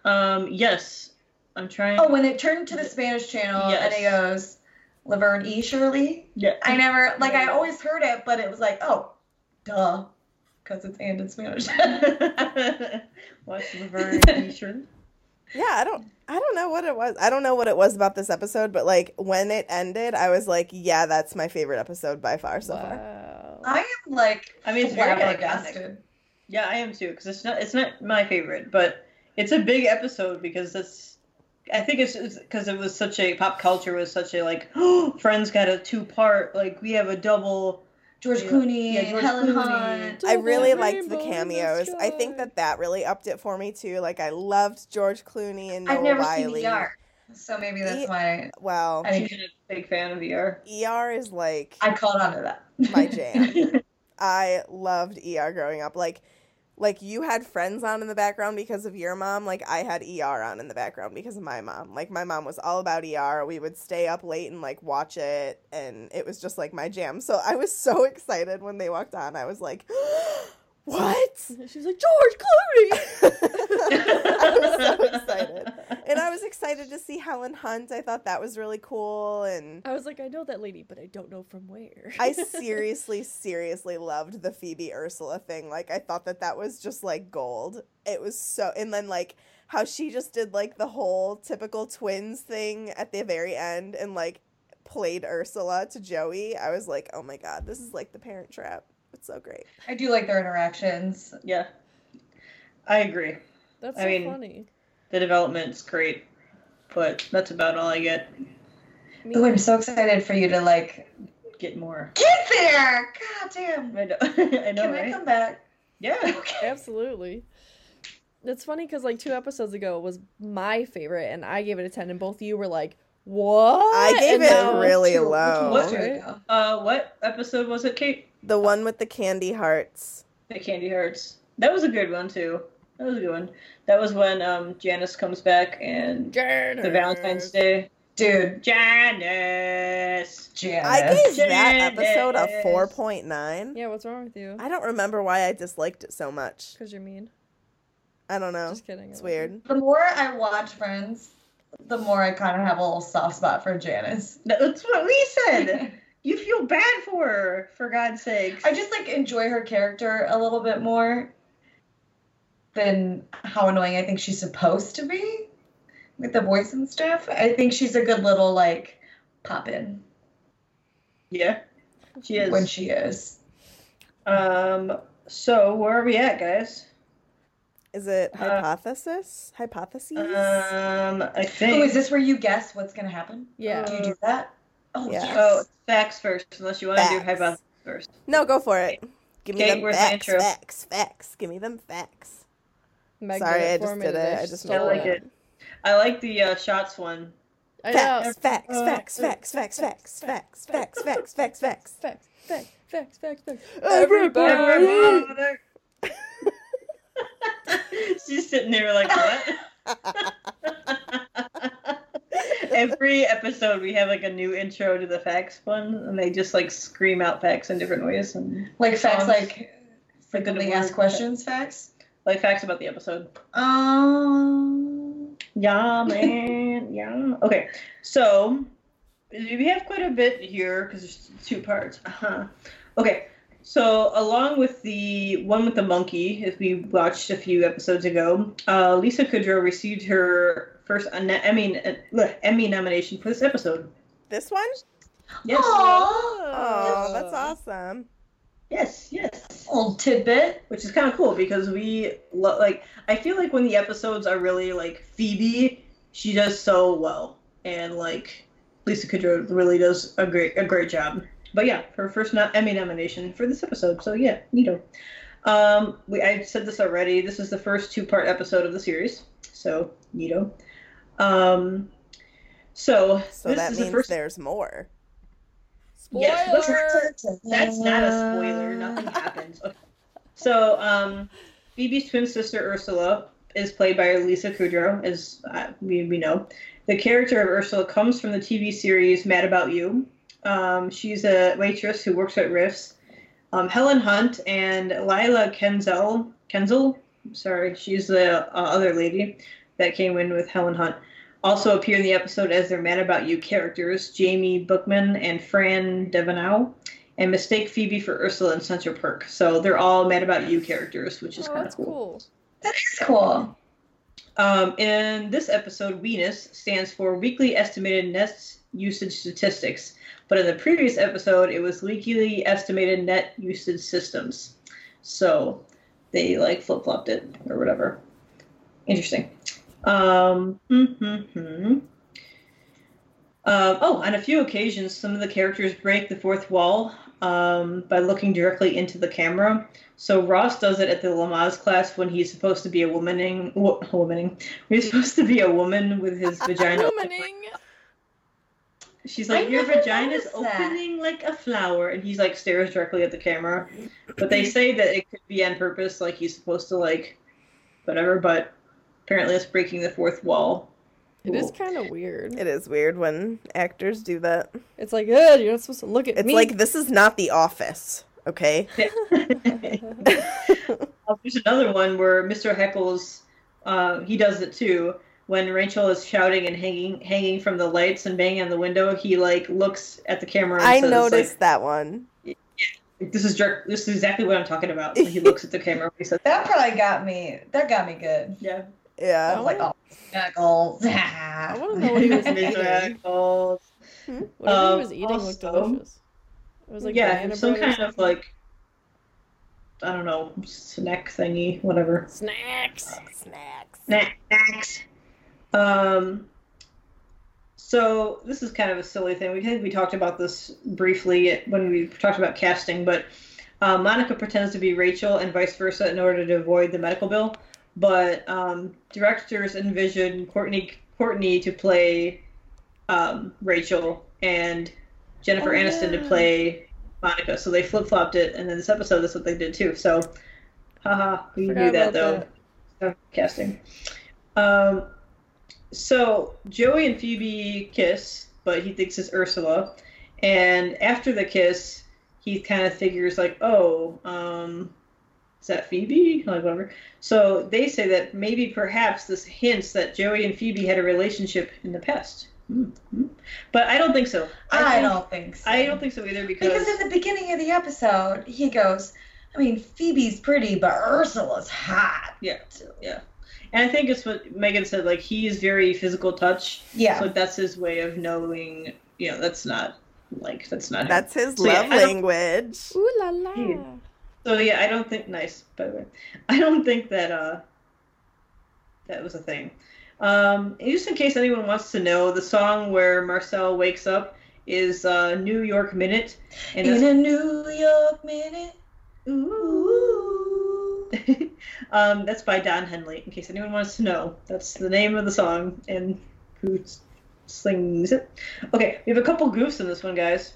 Speaker 5: Um, yes, I'm trying.
Speaker 6: Oh, when it turned to the Spanish channel and he goes, Laverne E. Shirley.
Speaker 5: yeah.
Speaker 6: I never, like, I always heard it, but it was like, oh, duh, because it's and in Spanish.
Speaker 5: Watch Laverne T-shirt.
Speaker 3: Yeah, I don't I don't know what it was. I don't know what it was about this episode, but like when it ended, I was like, yeah, that's my favorite episode by far so far.
Speaker 6: I am like,
Speaker 5: I mean, it's very iconic.
Speaker 6: flabbergasted.
Speaker 5: Yeah, I am too, because it's not it's not my favorite, but it's a big episode because it's. I think it's because it was such a pop culture was such a like Friends got a two part like we have a double
Speaker 6: George Clooney,
Speaker 5: Yeah, George
Speaker 6: Helen
Speaker 5: Clooney.
Speaker 6: Hunt.
Speaker 3: I really liked the
Speaker 4: rainbow in the
Speaker 3: cameos. I think that that really upped it for me too. Like I loved George Clooney and Noah
Speaker 6: I've never
Speaker 3: Wyle.
Speaker 6: seen ER, so maybe that's
Speaker 3: E-
Speaker 6: why
Speaker 3: Well,
Speaker 5: I'm a big fan of ER.
Speaker 3: ER is like
Speaker 6: I caught on to that.
Speaker 3: my jam. I loved ER growing up. Like like you had friends on in the background because of your mom, like I had ER on in the background because of my mom. Like my mom was all about ER. We would stay up late and like watch it and it was just like my jam. So I was so excited when they walked on. I was like, "What?"
Speaker 4: She was like George Clooney.
Speaker 3: I was so excited. And I was excited to see Helen Hunt. I thought that was really cool and
Speaker 4: I was like, I know that lady, but I don't know from where.
Speaker 3: I seriously, seriously loved the Phoebe Ursula thing. Like, I thought that that was just like gold. It was so, and then like how she just did like the whole typical twins thing at the very end and like played Ursula to Joey. I was like, oh my god, this is like the Parent Trap. It's so great.
Speaker 6: I do like their interactions.
Speaker 5: yeah, I agree.
Speaker 4: That's
Speaker 5: I
Speaker 4: so
Speaker 5: mean-
Speaker 4: funny.
Speaker 5: The development's great, but that's about all I get.
Speaker 4: Me-
Speaker 6: Oh, I'm so excited for you to like
Speaker 5: Get more.
Speaker 6: get there. God damn.
Speaker 5: I know, I know
Speaker 6: Can
Speaker 5: right?
Speaker 6: I come back?
Speaker 5: Yeah.
Speaker 6: Okay.
Speaker 4: Absolutely. It's funny because like two episodes ago was my favorite, and I gave it a ten, and both of you were like, "What?"
Speaker 3: I gave
Speaker 4: And
Speaker 3: it
Speaker 4: now-
Speaker 3: really
Speaker 6: Two-
Speaker 3: low.
Speaker 6: Which one was
Speaker 4: Right?
Speaker 5: Uh, what episode was it, Kate?
Speaker 3: The one with the candy hearts.
Speaker 5: The Candy Hearts. That was a good one too. That was a good one. That was when um Janice comes back and
Speaker 4: Janice.
Speaker 5: the Valentine's Day.
Speaker 6: Dude,
Speaker 5: Janice.
Speaker 6: Janice.
Speaker 3: I gave that episode a 4.9.
Speaker 4: Yeah, what's wrong with you?
Speaker 3: I don't remember why I disliked it so much.
Speaker 4: Because you're mean.
Speaker 3: I don't know.
Speaker 4: Just kidding.
Speaker 3: It's weird.
Speaker 6: the more I watch Friends, the more I kind of have a little soft spot for Janice.
Speaker 5: That's what we said. you feel bad for her, for God's sake.
Speaker 6: I just like enjoy her character a little bit more than how annoying I think she's supposed to be with the voice and stuff. I think she's a good little like pop in
Speaker 5: yeah, she is.
Speaker 6: when she is.
Speaker 5: Um. So where are we at, guys?
Speaker 3: Is it
Speaker 5: Uh,
Speaker 3: hypothesis? Hypotheses?
Speaker 5: Um, I think.
Speaker 6: Oh, is this where you guess what's gonna happen?
Speaker 4: Yeah.
Speaker 6: Do you do that? Oh,
Speaker 3: Yeah.
Speaker 6: yes.
Speaker 5: Oh, facts first, unless you want to do
Speaker 3: Facts.
Speaker 5: hypothesis first.
Speaker 3: no, go for it. Give me
Speaker 5: Kate,
Speaker 3: them
Speaker 5: where's the
Speaker 3: facts, facts, facts. Give me them facts.
Speaker 4: Meg
Speaker 3: Sorry, I just did it. I just
Speaker 5: I
Speaker 4: stole
Speaker 3: made
Speaker 5: like it. I like the uh, shots one.
Speaker 4: I know.
Speaker 3: Facts, facts, facts, facts, facts, facts, facts, facts, facts, facts, facts.
Speaker 4: Facts, facts, facts, facts, facts.
Speaker 3: Everybody.
Speaker 5: Everybody. She's sitting there like what? Every episode we have like a new intro to the facts one, and they just like scream out facts in different ways, and
Speaker 6: Like facts, like frequently asked questions. Facts.
Speaker 5: like facts about the episode.
Speaker 6: Um.
Speaker 5: Yeah, man. yeah. Okay, so we have quite a bit here because there's two parts. Uh-huh. Okay, so along with the one with the monkey, if we watched a few episodes ago, uh, Lisa Kudrow received her first Emmy uh, Emmy nomination for this episode.
Speaker 3: This one?
Speaker 5: Yes.
Speaker 3: Oh, that's awesome.
Speaker 5: Yes. Yes.
Speaker 6: Little tidbit.
Speaker 5: which is kind of cool because we lo- like i feel like when the episodes are really like phoebe she does so well and like lisa kudrow really does a great a great job but yeah her first no- emmy nomination for this episode so yeah neato um we i said this already this is the first two part episode of the series so neato um so,
Speaker 3: So
Speaker 5: this
Speaker 3: that
Speaker 5: is
Speaker 3: means
Speaker 5: the first
Speaker 3: there's more.
Speaker 5: Yes, That's not a spoiler. Nothing happens. Okay. So, um, Phoebe's twin sister Ursula is played by Lisa Kudrow, as uh, we, we know. The character of Ursula comes from the TV series Mad About You. Um, she's a waitress who works at Riffs. Um, Helen Hunt and Leila Kenzle, Kenzle, sorry, she's the uh, other lady that came in with Helen Hunt, also appear in the episode as their Mad About You characters, Jamie Buchman and Fran Devanow, and mistake Phoebe for Ursula in Central Perk. So they're all Mad About You characters, which is
Speaker 4: Oh,
Speaker 5: kind of cool.
Speaker 4: cool.
Speaker 6: That is cool.
Speaker 5: Um, in this episode, Venus stands for Weekly Estimated Net Usage Statistics, but in the previous episode, it was Weekly Estimated Net Usage Systems. So they like flip flopped it or whatever. Interesting. Um, hmm, hmm, hmm. Uh, oh, on a few occasions, some of the characters break the fourth wall um, by looking directly into the camera. So Ross does it at the Lamaze class when he's supposed to be a womaning, wo- womaning. He's supposed to be a woman with his vagina.
Speaker 4: Womaning.
Speaker 5: She's like,
Speaker 6: I
Speaker 5: your
Speaker 6: never
Speaker 5: vagina's
Speaker 6: noticed that."
Speaker 5: opening like a flower, and he's like stares directly at the camera. But they say that it could be on purpose, like he's supposed to like, whatever. But apparently, it's breaking the fourth wall.
Speaker 4: It is kind of weird.
Speaker 3: It is weird when actors do that.
Speaker 4: It's like, ugh, you're not supposed to look at
Speaker 3: It's
Speaker 4: me.
Speaker 3: It's like this is not the office, okay?
Speaker 5: There's another one where Mr. Heckles, uh, he does it too. When Rachel is shouting and hanging, hanging from the lights and banging on the window, he like looks at the camera. And
Speaker 3: I
Speaker 5: says,
Speaker 3: noticed that one.
Speaker 5: Like, this is direct, this is exactly what I'm talking about. So he looks at the camera. He says,
Speaker 6: That probably got me. That got me good.
Speaker 5: "Yeah."
Speaker 6: I
Speaker 3: Yeah.
Speaker 6: was like, oh, knuckles.
Speaker 4: I want to know what he was
Speaker 5: Mr.
Speaker 4: eating.
Speaker 5: Heckles.
Speaker 4: Whatever
Speaker 5: Um,
Speaker 4: he was eating looked delicious. It was like
Speaker 5: yeah,
Speaker 4: banana
Speaker 5: some kind of like, I don't know, snack thingy, whatever.
Speaker 4: snacks.
Speaker 3: Snacks.
Speaker 5: Snacks. Um. So this is kind of a silly thing. We think we talked about this briefly when we talked about casting, but uh, Monica pretends to be Rachel and vice versa in order to avoid the medical bill. But um, directors envision Courteney Courteney to play um, Rachel and Jennifer
Speaker 4: Oh,
Speaker 5: Aniston
Speaker 4: yeah.
Speaker 5: to play Monica. So they flip flopped it, and then this episode that's what they did too. So, haha, we knew that though.
Speaker 4: that.
Speaker 5: Casting. Um, so Joey and Phoebe kiss, but he thinks it's Ursula. And after the kiss, he kind of figures like, oh, um, is that Phoebe? Like whatever. So they say that maybe perhaps this hints that Joey and Phoebe had a relationship in the past. Hmm, hmm. But I don't think so.
Speaker 6: I,
Speaker 5: think-
Speaker 6: don't think so.
Speaker 5: I don't think so either because,
Speaker 6: Because at the beginning of the episode, he goes, I mean, Phoebe's pretty, but Ursula's hot.
Speaker 5: Yeah, yeah. And I think it's what Megan said. Like he's very physical touch.
Speaker 6: Yeah.
Speaker 5: So that's his way of knowing. You know, that's not like that's not. him.
Speaker 3: That's his
Speaker 5: So,
Speaker 3: love
Speaker 5: I don't-
Speaker 3: language.
Speaker 4: Ooh la la.
Speaker 5: Hey. So yeah, I don't think nice. By the way, I don't think that uh that was a thing. Um, just in case anyone wants to know, the song where Marcel wakes up is uh, "New York Minute," and
Speaker 6: In a New York minute. Ooh.
Speaker 5: um, that's by Don Henley. In case anyone wants to know, that's the name of the song and who s- sings it. Okay, we have a couple goofs in this one, guys.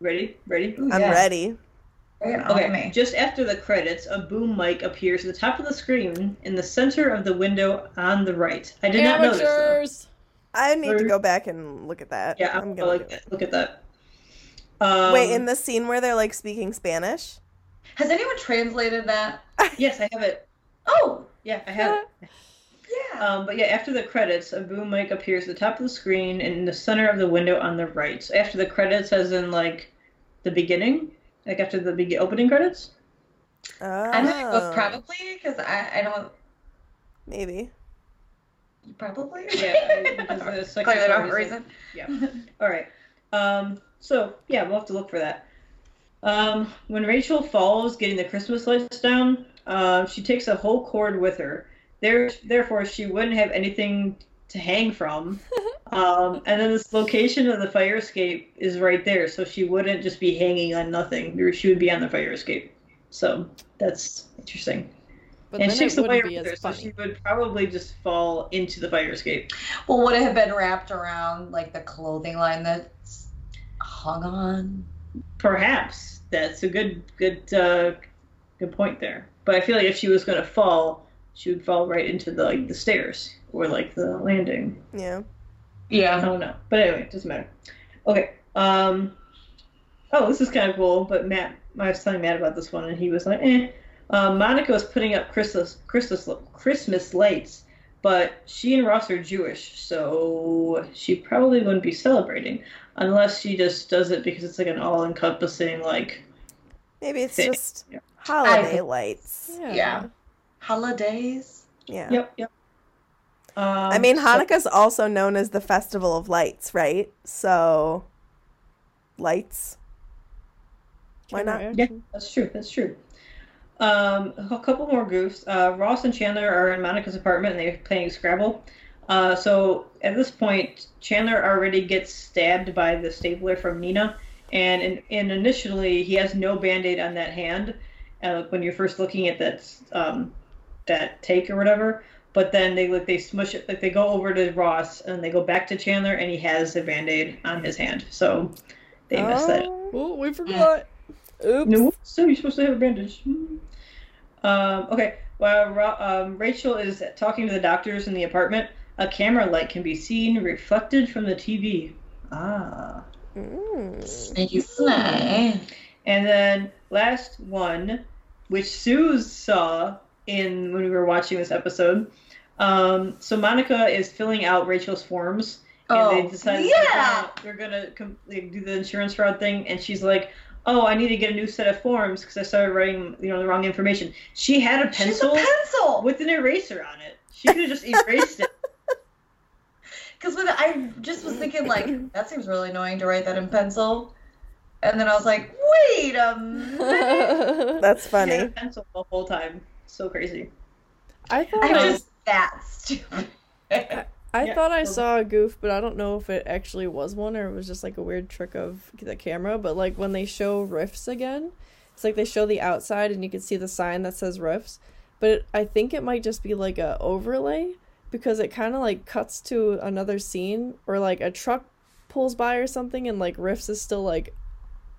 Speaker 5: Ready? Ready?
Speaker 6: Ooh,
Speaker 3: I'm
Speaker 6: yeah.
Speaker 3: ready.
Speaker 6: Bring
Speaker 5: Okay,
Speaker 6: me.
Speaker 5: just after the credits, a boom mic appears at the top of the screen in the center of the window on the right. I did not notice though.
Speaker 4: Amateurs.
Speaker 3: I need to go back and look at that.
Speaker 5: Yeah,
Speaker 3: I'm
Speaker 5: I'm
Speaker 3: gonna
Speaker 5: like look at that. Um,
Speaker 3: Wait, in the scene where they're like speaking Spanish?
Speaker 6: Has anyone translated that?
Speaker 5: yes, I have it.
Speaker 6: Oh,
Speaker 5: Yeah, I have it.
Speaker 6: yeah.
Speaker 5: Um, but yeah, after the credits, a boom mic appears at the top of the screen in the center of the window on the right. So after the credits, as in like the beginning, like after the big opening credits.
Speaker 3: Oh,
Speaker 6: I'm gonna probably because I, I don't
Speaker 3: maybe.
Speaker 6: probably.
Speaker 5: Yeah, because the second
Speaker 6: Clear that
Speaker 5: part
Speaker 6: up
Speaker 5: is,
Speaker 6: for a
Speaker 5: like-
Speaker 6: reason.
Speaker 5: All right. Um, so yeah, we'll have to look for that. Um, when Rachel falls, getting the Christmas lights down, uh, she takes a whole cord with her. There, therefore, she wouldn't have anything to hang from. Um, and then this location of the fire escape is right there, so she wouldn't just be hanging on nothing. She would be on the fire escape. So that's interesting.
Speaker 4: But
Speaker 5: and
Speaker 4: then
Speaker 5: she the
Speaker 4: wouldn't
Speaker 5: wire
Speaker 4: be
Speaker 5: with her, so she would probably just fall into the fire escape.
Speaker 6: Well, would it have been wrapped around like the clothing line that's hung on?
Speaker 5: Perhaps that's a good good uh, good point there. But I feel like if she was gonna fall, she would fall right into the like the stairs or like the landing.
Speaker 3: Yeah.
Speaker 5: I don't know. But anyway, it doesn't matter. Okay. Um. Oh, this is kind of cool. But Matt, I was telling Matt about this one, and he was like, "Eh." Um, Monica was putting up Christmas Christmas Christmas lights, but she and Ross are Jewish, so she probably wouldn't be celebrating unless she just does it because it's like an all-encompassing like
Speaker 3: Maybe it's
Speaker 5: Thing.
Speaker 3: just
Speaker 5: Yeah.
Speaker 3: holiday
Speaker 6: I-
Speaker 3: lights.
Speaker 4: Yeah.
Speaker 6: Yeah. Holidays.
Speaker 3: Yeah.
Speaker 5: Yep, yep. Um,
Speaker 3: I mean,
Speaker 5: so-
Speaker 3: Hanukkah's also known as the Festival of Lights, right? So, lights. Why not?
Speaker 5: Yeah, that's true. That's true. Um, a couple more goofs. Uh, Ross and Chandler are in Monica's apartment and they're playing Scrabble. Uh, so at this point, Chandler already gets stabbed by the stapler from Nina, and in, and initially he has no band-aid on that hand uh, when you're first looking at that um, that take or whatever. But then they like they smush it like they go over to Ross and they go back to Chandler and he has a band-aid on his hand. So they messed that. up.
Speaker 3: Oh,
Speaker 4: oh, we forgot.
Speaker 3: Oops.
Speaker 5: No, so you're supposed to have a bandage. Um, okay, while Ra- um, Rachel is talking to the doctors in the apartment, a camera light can be seen reflected from the TV. Ah.
Speaker 3: Mm.
Speaker 6: Sneaky snake.
Speaker 5: And then last one, which Sue saw in when we were watching this episode. Um, so Monica is filling out Rachel's forms, and
Speaker 6: Oh,
Speaker 5: they decided
Speaker 6: yeah.
Speaker 5: they're gonna, they're gonna com- like, do the insurance fraud thing, and she's like, "Oh, I need to get a new set of forms because I started writing, you know, the wrong information." She had a
Speaker 6: She's a
Speaker 5: pencil
Speaker 6: pencil.
Speaker 5: with an eraser on it. She could have just erased it.
Speaker 6: Because when I just was thinking, like, that seems really annoying to write that in pencil. And then I was like, wait a minute.
Speaker 3: That's
Speaker 5: She had a
Speaker 3: funny.
Speaker 5: pencil the whole time. So crazy.
Speaker 4: I thought
Speaker 6: I'm
Speaker 4: I,
Speaker 6: just that stupid.
Speaker 4: I
Speaker 5: Yeah,
Speaker 4: thought I saw a goof, but I don't know if it actually was one or it was just like a weird trick of the camera. But like when they show riffs again, it's like they show the outside and you can see the sign that says riffs. But it, I think it might just be like a overlay because it kind of like cuts to another scene or like a truck pulls by or something and like riffs is still like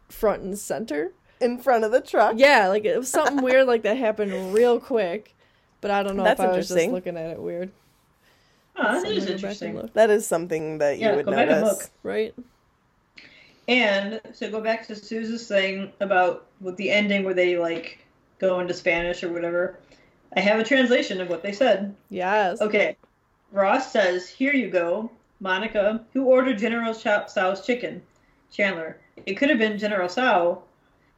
Speaker 4: front and center.
Speaker 3: In front of the truck.
Speaker 4: Yeah, like it was something weird like that happened real quick. But I don't know
Speaker 3: That's
Speaker 4: if I was just looking at it weird.
Speaker 5: Huh, that
Speaker 4: So I'm
Speaker 5: is
Speaker 4: gonna go back and
Speaker 5: interesting.
Speaker 3: That is something that you
Speaker 5: Yeah,
Speaker 3: would
Speaker 5: go back and
Speaker 3: notice.
Speaker 5: look.
Speaker 4: Right?
Speaker 5: And so go back to Susan's thing about with the ending where they like go into Spanish or whatever. I have a translation of what they said.
Speaker 4: Yes.
Speaker 5: Okay. Ross says, "Here you go, Monica. Who ordered General Chow- Tso's chicken?" Chandler. It could have been General Tsao.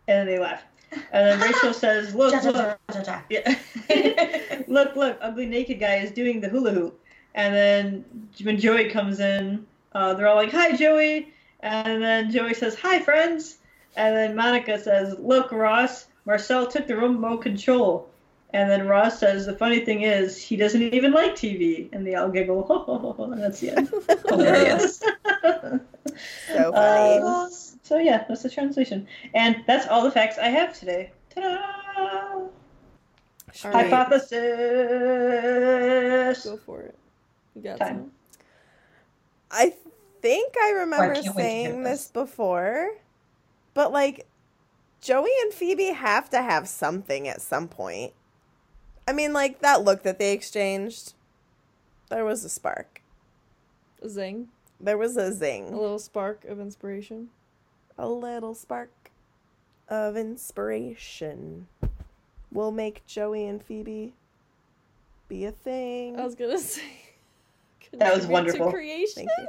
Speaker 5: And then they laugh. And then Rachel says, "Look,
Speaker 6: Ja, ja,
Speaker 5: look,
Speaker 6: ja, ja, ja.
Speaker 5: yeah. look, look, ugly naked guy is doing the hula hoop. And then when Joey comes in, uh, they're all like, "Hi, Joey." And then Joey says, "Hi, friends." And then Monica says, "Look, Ross, Marcel took the remote control." And then Ross says, "The funny thing is, he doesn't even like TV." And they all giggle. and that's the end.
Speaker 6: Hilarious.
Speaker 3: So funny.
Speaker 5: Uh, so yeah, that's the translation, and that's all the facts I have today. Ta-da!
Speaker 4: All right.
Speaker 5: Hypothesis.
Speaker 4: Go for it. You got
Speaker 5: Time.
Speaker 4: some?
Speaker 3: I think oh, I remember
Speaker 6: can't wait to hear
Speaker 3: saying
Speaker 6: this.
Speaker 3: this before, but like Joey and Phoebe have to have something at some point. I mean, like that look that they exchanged, there was a spark.
Speaker 4: A zing.
Speaker 3: There was a zing.
Speaker 4: A little spark of inspiration.
Speaker 3: A little spark of inspiration. Will make Joey and Phoebe be a thing.
Speaker 4: I was gonna say.
Speaker 5: That was
Speaker 4: contribute to
Speaker 5: wonderful.
Speaker 4: Creation.
Speaker 3: Thank you.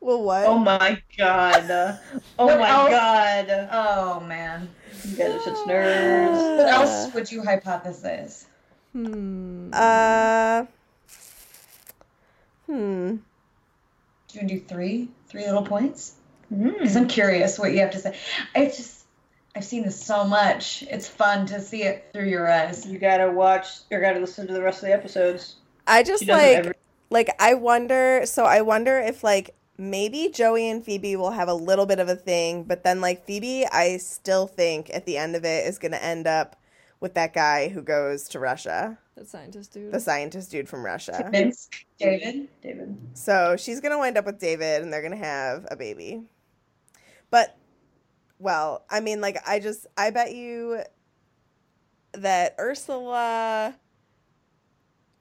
Speaker 3: Well, what?
Speaker 5: Oh my god. Oh
Speaker 6: What
Speaker 5: my
Speaker 6: else?
Speaker 5: god.
Speaker 6: Oh man.
Speaker 5: You guys are such nerds.
Speaker 6: What else would you hypothesize?
Speaker 4: Hmm.
Speaker 3: Uh. Hmm.
Speaker 6: Do you want to do three? Three little points? Because
Speaker 5: Mm.
Speaker 6: I'm curious what you have to say. I just, I've seen this so much. It's fun to see it through your eyes.
Speaker 5: You gotta watch or gotta listen to the rest of the episodes.
Speaker 3: I just
Speaker 5: She does it
Speaker 3: like
Speaker 5: every-
Speaker 3: like I wonder so I wonder if like maybe Joey and Phoebe will have a little bit of a thing, but then like Phoebe I still think at the end of it is going to end up with that guy who goes to Russia,
Speaker 4: That scientist dude.
Speaker 3: the scientist dude from Russia.
Speaker 6: Vince, David.
Speaker 5: David.
Speaker 3: So she's going to wind up with David and they're going to have a baby. But well, I mean like I just I bet you that Ursula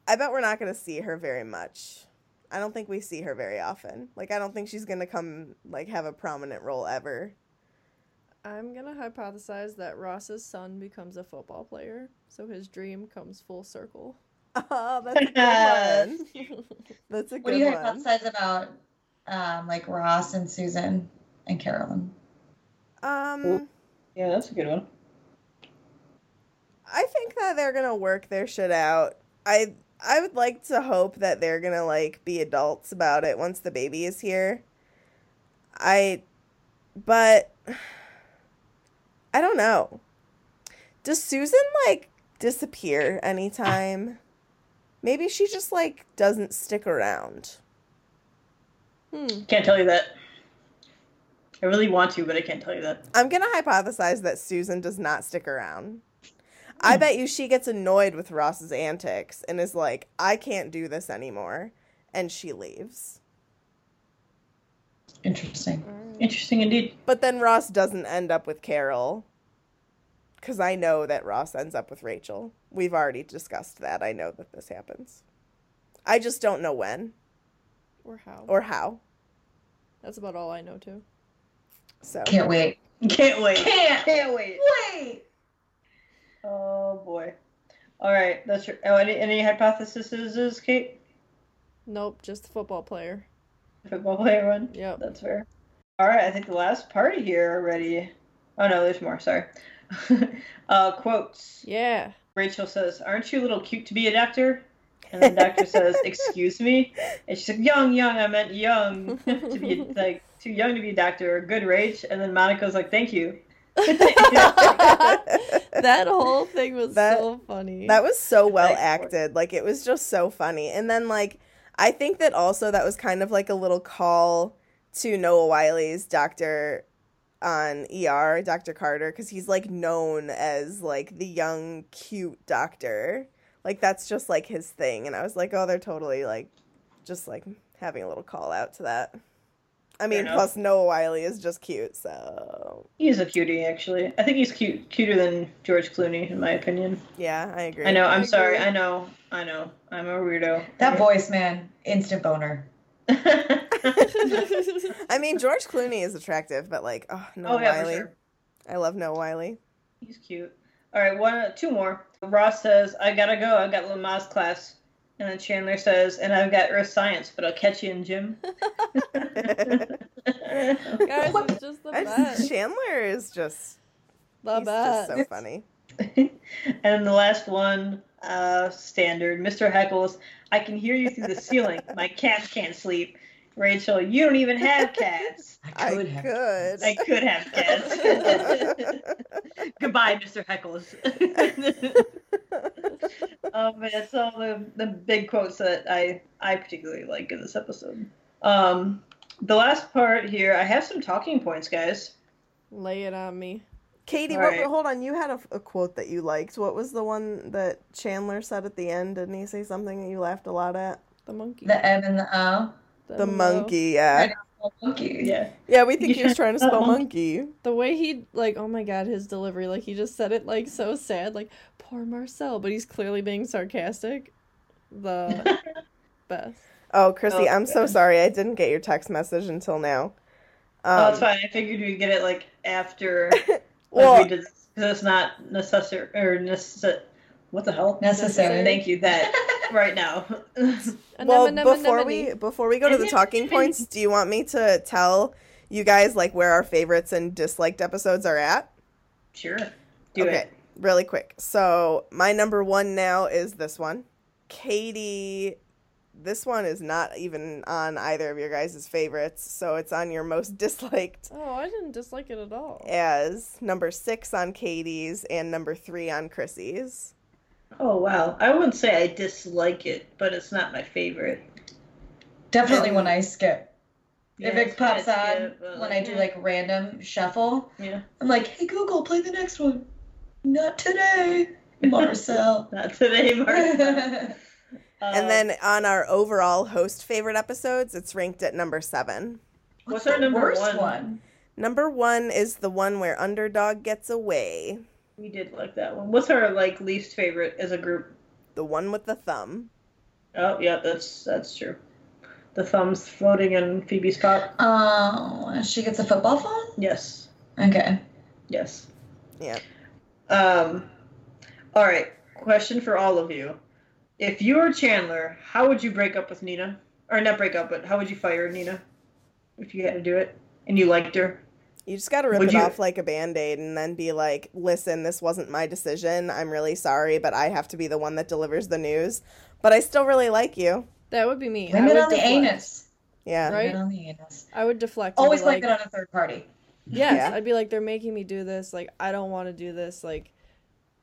Speaker 3: I bet we're not going to see her very much. I don't think we see her very often. Like I don't think she's going to come like have a prominent role ever.
Speaker 4: I'm gonna hypothesize that Ross's son becomes a football player, so his dream comes full circle.
Speaker 3: Oh, that's a good one. That's a good one.
Speaker 6: What do you
Speaker 3: good one.
Speaker 6: hypothesize about, um, like Ross and Susan and Carolyn?
Speaker 3: Um
Speaker 5: Yeah, that's a good one.
Speaker 3: I think that they're gonna work their shit out. I I would like to hope that they're gonna like be adults about it once the baby is here. I, but I don't know. Does Susan like disappear anytime? Maybe she just like doesn't stick around.
Speaker 4: Hmm.
Speaker 5: Can't tell you that. I really want to, but I can't tell you that.
Speaker 3: I'm gonna hypothesize that Susan does not stick around. I hmm. bet you she gets annoyed with Ross's antics and is like, I can't do this anymore. And she leaves.
Speaker 6: Interesting. Mm.
Speaker 5: Interesting indeed.
Speaker 3: But then Ross doesn't end up with Carol. Because I know that Ross ends up with Rachel. We've already discussed that. I know that this happens. I just don't know when
Speaker 4: Or how?
Speaker 3: or how.
Speaker 4: That's about all I know too.
Speaker 3: So
Speaker 6: Can't wait.
Speaker 5: Can't wait.
Speaker 6: Can't
Speaker 5: Can't wait.
Speaker 6: Wait.
Speaker 5: Oh boy. All right, that's your. Oh, any any hypotheses, Kate?
Speaker 4: Nope, just the football player.
Speaker 5: Football player one.
Speaker 4: Yep.
Speaker 5: That's fair. All right, I think the last party here already. Oh no, there's more. Sorry. uh, quotes.
Speaker 4: Yeah.
Speaker 5: Rachel says, "Aren't you a little cute to be a doctor?" And the doctor says, "Excuse me." And she said, "Young, young. I meant young to be like too young to be a doctor. Good, rage And then Monica's like, "Thank you."
Speaker 4: that whole thing was
Speaker 3: That-
Speaker 4: so funny.
Speaker 3: That was so well
Speaker 5: Thanks for
Speaker 3: acted. Like it was just so funny. And then like I think that also that was kind of like a little call to Noah Wyle's doctor on ER, Dr. Carter, because he's like known as like the young, cute doctor. Like that's just like his thing. And I was like, oh, they're totally like just like having a little call out to that. I mean, plus Noah Wyle is just cute, so
Speaker 5: He's a cutie, actually. I think he's cute, cuter than George Clooney, in my opinion.
Speaker 3: yeah, I agree.
Speaker 5: I know. I'm
Speaker 4: I
Speaker 5: sorry. I know. I know. I'm a weirdo.
Speaker 6: That voice, man. Instant boner.
Speaker 3: I mean, George Clooney is attractive, but like, oh, Noah
Speaker 5: oh yeah,
Speaker 3: Wyle.
Speaker 5: for sure.
Speaker 3: I love Noah Wyle.
Speaker 5: He's cute. All right, one, two more. Ross says, "I gotta go. I got Lamaze class." And then Chandler says, "And I've got Earth Science, but I'll catch you in gym."
Speaker 4: Guys, it's just the
Speaker 3: I-
Speaker 4: best.
Speaker 3: Chandler is just
Speaker 4: The
Speaker 3: he's
Speaker 4: best.
Speaker 3: just so funny.
Speaker 5: and the last one, uh, standard. Mr. Heckles, I can hear you through the ceiling. My cats can't sleep. Rachel, you don't even have cats.
Speaker 3: I
Speaker 6: could
Speaker 3: could.
Speaker 6: have.
Speaker 5: I could have cats. Goodbye, Mr. Heckles. um, but that's all the, the big quotes that I, I particularly like in this episode. Um, the last part here, I have some talking points, guys.
Speaker 4: Lay it on me.
Speaker 3: Katie, what,
Speaker 5: right.
Speaker 3: hold on. You had a, a quote that you liked. What was the one that Chandler said at the end? Didn't he say something that you laughed a lot at?
Speaker 4: The monkey.
Speaker 6: The M and the O.
Speaker 3: The
Speaker 4: no.
Speaker 3: monkey, yeah.
Speaker 6: Monkey.
Speaker 5: Yeah.
Speaker 3: Yeah, we think
Speaker 5: You
Speaker 3: he was trying to spell
Speaker 5: monkey?
Speaker 3: monkey.
Speaker 4: The way he like, oh my god, his delivery, like he just said it like so sad, like poor Marcel, but he's clearly being sarcastic. The best.
Speaker 3: Oh, Chrissy,
Speaker 5: Oh,
Speaker 3: I'm so sorry. I didn't get your text message until now.
Speaker 5: oh,
Speaker 3: Um,
Speaker 5: it's fine. I figured we'd get it like after
Speaker 3: well,
Speaker 5: we did this, because it's not necessary or necessary. What the hell?
Speaker 6: Necessary.
Speaker 5: Thank you. That right now.
Speaker 3: Well, before we before we go to the talking points, do you want me to tell you guys like where our favorites and disliked episodes are at?
Speaker 5: sure. Do
Speaker 3: okay,
Speaker 5: it.
Speaker 3: really quick. So my number one now is this one. Katie, this one is not even on either of your guys' favorites, so it's on your most disliked
Speaker 4: Oh, I didn't dislike it at all.
Speaker 3: as number six on Katie's and number three on Chrissy's.
Speaker 5: Oh wow. I wouldn't say I dislike it, but it's not my favorite.
Speaker 6: Definitely
Speaker 3: Um,
Speaker 6: when I skip. if it
Speaker 5: it's kinda
Speaker 6: pops on
Speaker 5: skip,
Speaker 6: when
Speaker 5: like,
Speaker 6: I do like random shuffle,
Speaker 5: yeah.
Speaker 6: I'm like, hey Google, play the next one. Not today, Marcel.
Speaker 5: Not today, Martha.
Speaker 3: And then on our overall host favorite episodes, it's ranked at number seven.
Speaker 5: What's
Speaker 6: What's
Speaker 5: our number
Speaker 6: worst
Speaker 5: one?
Speaker 6: one?
Speaker 3: Number one is the one where underdog gets away.
Speaker 5: We did like that one. What's our like least favorite as a group?
Speaker 3: The one with the thumb.
Speaker 5: Oh yeah, that's that's true. The thumbs floating in Phoebe's pot.
Speaker 6: Oh, she gets a football phone?
Speaker 5: Yes.
Speaker 6: Okay.
Speaker 5: Yes.
Speaker 3: Yeah.
Speaker 5: Um all right. Question for all of you. If you were Chandler, how would you break up with Nina? Or not break up, but how would you fire Nina? If you had to do it and you liked her?
Speaker 3: You just gotta rip
Speaker 5: Would
Speaker 3: it
Speaker 5: you-
Speaker 3: off like a band aid and then be like, listen, this wasn't my decision. I'm really sorry, but I have to be the one that delivers the news. But I still really like you.
Speaker 4: That would be me. I
Speaker 6: Blame it
Speaker 4: would
Speaker 6: on the
Speaker 4: deflect.
Speaker 6: anus.
Speaker 3: Yeah.
Speaker 4: Right?
Speaker 6: Blame it on the anus.
Speaker 4: I would deflect.
Speaker 6: Always blame
Speaker 4: like,
Speaker 6: it on a third party.
Speaker 4: Yes,
Speaker 3: Yeah.
Speaker 4: I'd be like, they're making me do this. Like, I don't want to do this. Like,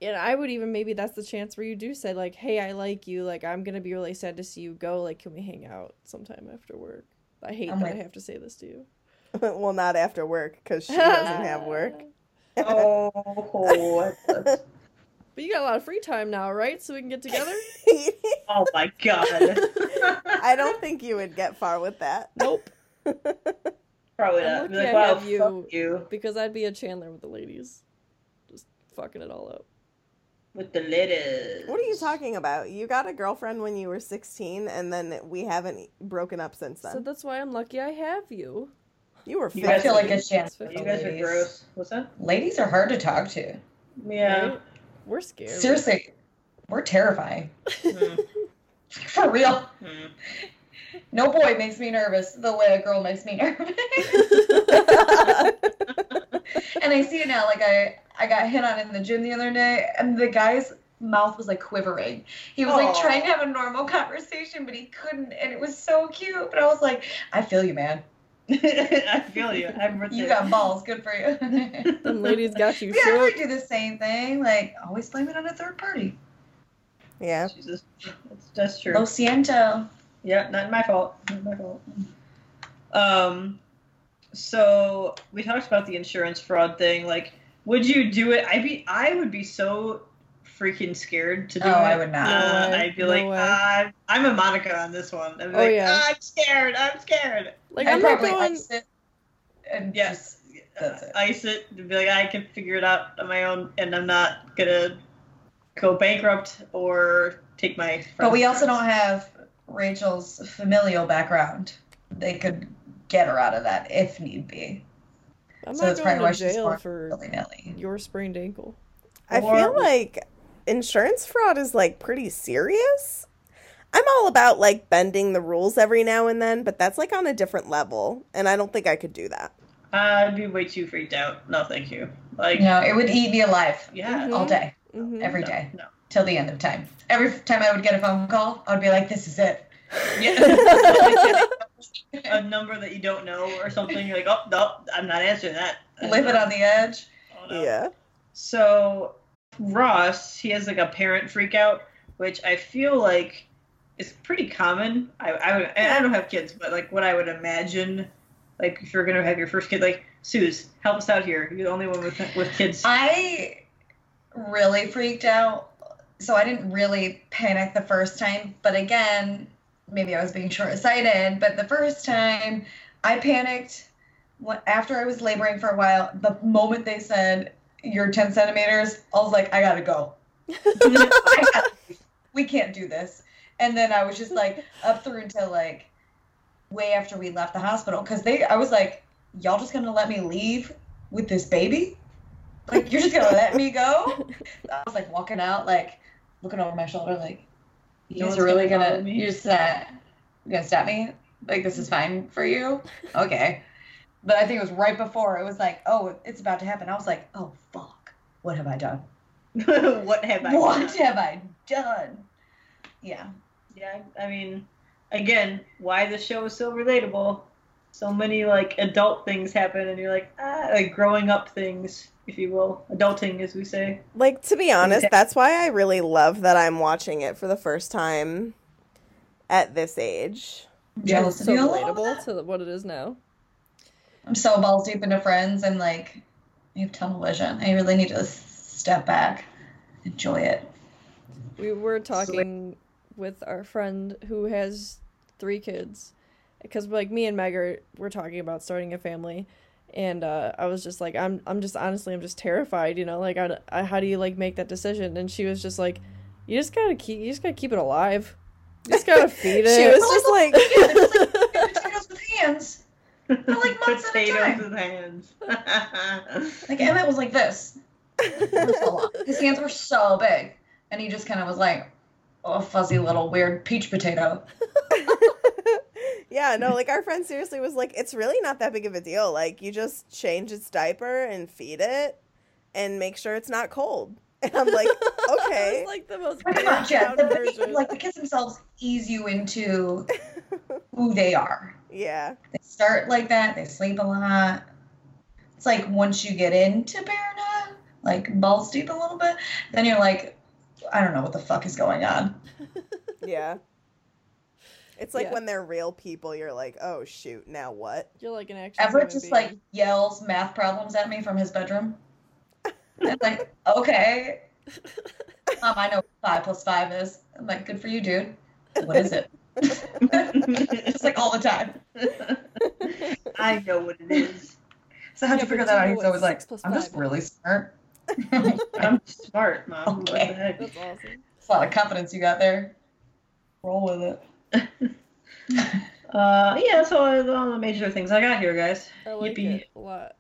Speaker 4: and I would even maybe that's the chance where you do say like, "Hey, I like you. Like, I'm gonna be really sad to see you go. Like, can we hang out sometime after work?" I hate
Speaker 6: I'm
Speaker 4: that I have to say this to you.
Speaker 3: well, not after work because she doesn't have work.
Speaker 5: Oh,
Speaker 4: But you got a lot of free time now, right? So we can get together.
Speaker 5: oh my god.
Speaker 3: I don't think you would get far with that.
Speaker 4: nope.
Speaker 5: Probably
Speaker 4: I'm
Speaker 5: not. Be like,
Speaker 4: I
Speaker 5: wow,
Speaker 4: have you.
Speaker 5: you
Speaker 4: Because I'd be a Chandler with the ladies, just fucking it all up.
Speaker 5: with the ladies.
Speaker 3: What are you talking about? You got a girlfriend when you were 16, and then we haven't broken up since then.
Speaker 4: So that's why I'm lucky I have you.
Speaker 3: You were
Speaker 5: You
Speaker 3: 50.
Speaker 6: I
Speaker 5: guys
Speaker 6: feel like a chance for
Speaker 4: You
Speaker 5: You
Speaker 6: the
Speaker 5: guys are
Speaker 6: ladies.
Speaker 5: gross. What's that?
Speaker 6: Ladies are hard to talk to.
Speaker 5: Yeah.
Speaker 4: Right? We're scared.
Speaker 6: Seriously, we're terrifying.
Speaker 5: Hmm.
Speaker 6: For real.
Speaker 5: Hmm.
Speaker 6: No boy makes me nervous the way a girl makes me nervous. and I see it now. Like I, I got hit on in the gym the other day, and the guy's mouth was like quivering. He was like trying to have a normal conversation, but he couldn't, and it was so cute. But I was like, I feel you, man.
Speaker 5: I feel you. I'm with
Speaker 6: You got balls. Good for you.
Speaker 4: Them ladies got you
Speaker 6: we actually
Speaker 4: shook.
Speaker 6: do the same thing. Like always blame it on a third party.
Speaker 3: yeah.
Speaker 5: Jesus. That's, that's true.
Speaker 6: Lo siento.
Speaker 5: Yeah, not my fault. Not my fault. Um, so we talked about the insurance fraud thing. Like, would you do it? I'd be, I would be so freaking scared to do
Speaker 6: Oh,
Speaker 5: it.
Speaker 6: I would not.
Speaker 5: Uh,
Speaker 4: No.
Speaker 5: I'd be
Speaker 4: No
Speaker 5: like, uh, I'm a Monica on this one. I'd be
Speaker 4: Oh,
Speaker 5: like,
Speaker 4: yeah.
Speaker 5: "Ah, I'm scared. I'm scared.
Speaker 4: Like
Speaker 6: I'd
Speaker 4: I'm not
Speaker 6: probably
Speaker 4: going.
Speaker 6: ice it and
Speaker 5: Yes.
Speaker 6: That's it.
Speaker 5: Ice it. and Be like, I can figure it out on my own, and I'm not gonna go bankrupt or take my.
Speaker 6: But we
Speaker 5: friend's
Speaker 6: also don't have Rachel's familial background. They could get her out of that if need be.
Speaker 4: I'm
Speaker 6: so
Speaker 4: not going
Speaker 6: probably why
Speaker 4: to jail for
Speaker 6: willy
Speaker 4: your sprained ankle.
Speaker 3: I
Speaker 5: Or-
Speaker 3: feel like insurance fraud is like pretty serious. I'm all about like bending the rules every now and then, but that's like on a different level, and I don't think I could do that.
Speaker 5: I'd be way too freaked out. No, thank you. Like,
Speaker 6: No, it would eat me alive
Speaker 5: yeah.
Speaker 4: Mhm.
Speaker 6: all day,
Speaker 4: hmm
Speaker 6: every
Speaker 5: no,
Speaker 6: day,
Speaker 5: No.
Speaker 6: till the end of time. Every time I would get a phone call, I would be like, "This is it."
Speaker 5: Yeah. a number that you don't know or something. You're like, oh no, I'm not answering that.
Speaker 6: Live it on the edge.
Speaker 5: Oh, no.
Speaker 3: Yeah.
Speaker 5: So Ross, he has like a parent freak out, which I feel like is pretty common. I I, I don't have kids, but like what I would imagine, like if you're gonna have your first kid, like Suze, help us out here. You're the only one with with kids.
Speaker 6: I really freaked out. So I didn't really panic the first time, but again, maybe I was being short-sighted. But the first time, I panicked after I was laboring for a while. The moment they said you're 10 centimeters, I was like, I gotta go. I gotta, we can't do this. And then I was just like up through until like way after we left the hospital because they, I was like, y'all just gonna let me leave with this baby? Like you're just gonna let me go? I was like walking out, like looking over my shoulder, like you guys are really
Speaker 5: gonna
Speaker 6: gonna, you just uh, you gonna stop me? Like this is fine for you? Okay. But I think it was right before it was like, oh, it's about to happen. I was like, oh fuck, what have I done?
Speaker 5: what have I
Speaker 6: What
Speaker 5: done?
Speaker 6: have I done? Yeah.
Speaker 5: Yeah, I mean, again, why the show is so relatable. So many like adult things happen, and you're like, ah, like growing up things, if you will, adulting, as we say.
Speaker 3: Like to be honest, that's why I really love that I'm watching it for the first time at this age.
Speaker 6: I'm
Speaker 4: It's so
Speaker 6: you a little
Speaker 4: relatable to what it is now.
Speaker 6: I'm so balls deep into friends and like I have tunnel vision. I really need to step back, enjoy it.
Speaker 4: We were talking with our friend who has three kids, because like me and Meg are we're talking about starting a family, and uh, I was just like, I'm I'm just honestly I'm just terrified, you know, like I, I how do you like make that decision? And she was just like, you just gotta keep you just gotta keep it alive, you just gotta feed it.
Speaker 3: She was just like,
Speaker 6: Yeah, they're just like potatoes with hands. For like months at a
Speaker 5: Potatoes
Speaker 6: time.
Speaker 5: hands.
Speaker 6: Like Emmett was like this. so. His hands were so big, and he just kind of was like a fuzzy little weird peach potato.
Speaker 3: yeah, no, like our friend seriously was like, it's really not that big of a deal. Like you just change its diaper and feed it, and make sure it's not cold. And I'm like, okay.
Speaker 4: It's like the most
Speaker 6: Pretty
Speaker 4: pared
Speaker 6: much, The, like the kids themselves ease you into who they are.
Speaker 3: Yeah,
Speaker 6: They start like that. They sleep a lot. It's like once you get into parenthood, like balls deep a little bit, then you're like, I don't know what the fuck is going on.
Speaker 3: Yeah. It's like
Speaker 4: Yeah.
Speaker 3: when they're real people, you're like, oh shoot, now what?
Speaker 4: You're like an action.
Speaker 6: Everett just
Speaker 4: being.
Speaker 6: like yells math problems at me from his bedroom. I'm like, okay. Mom, um, I know what five plus five is. I'm like, good for you, dude. What is it? just like all the time.
Speaker 5: I know what it is.
Speaker 6: So how'd
Speaker 4: Yeah,
Speaker 6: you figure that out?
Speaker 4: you know
Speaker 6: He's always like, I'm just
Speaker 4: five is."
Speaker 6: really smart.
Speaker 5: I'm smart, mom. What the
Speaker 6: Okay.
Speaker 5: heck?
Speaker 4: That's awesome.
Speaker 6: It's a lot of confidence you got there. Roll with it.
Speaker 5: Uh, yeah, so all, all the major things I got here, guys.
Speaker 4: I like
Speaker 5: Yippee.
Speaker 4: it a lot.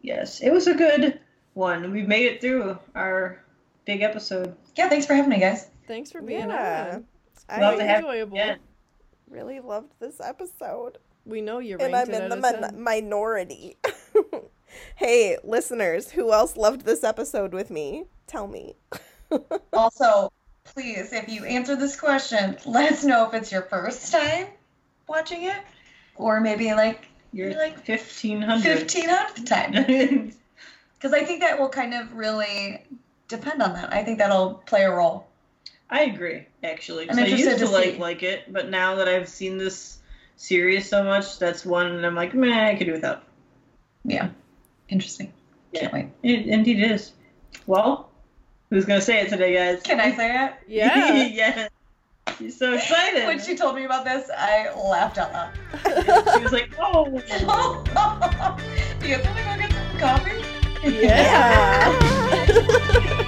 Speaker 5: Yes, it was a good one. We've made it through our big episode.
Speaker 6: Yeah, thanks for having me, guys.
Speaker 4: Thanks for being
Speaker 3: Yeah.
Speaker 4: on. It's
Speaker 3: I
Speaker 5: Love
Speaker 4: quite
Speaker 5: to have you
Speaker 4: enjoyable.
Speaker 5: again.
Speaker 3: Really loved this episode.
Speaker 4: We know you're
Speaker 3: And I'm in the min- minority. hey, listeners, who else loved this episode with me? Tell me.
Speaker 6: Also, please, if you answer this question, let us know if it's your first time watching it, or maybe like
Speaker 5: You're
Speaker 6: You're like
Speaker 5: like 1500.
Speaker 6: fifteen hundredth time. Because I think that will kind of really depend on that. I think that'll play a role.
Speaker 5: I agree, actually. 'cause
Speaker 6: I'm
Speaker 5: I used to,
Speaker 6: to
Speaker 5: like
Speaker 6: see.
Speaker 5: like it, but now that I've seen this series so much, that's one I'm like, meh, I could do without.
Speaker 6: Yeah, interesting.
Speaker 5: Yeah.
Speaker 6: Can't wait.
Speaker 5: It indeed is. Well, who's gonna say it today, guys?
Speaker 6: Can I say it?
Speaker 4: Yeah.
Speaker 5: yeah. She's so excited.
Speaker 6: When she told me about this, I laughed out loud.
Speaker 5: She was like, oh.
Speaker 6: Do you guys want to go get some coffee?
Speaker 4: yeah.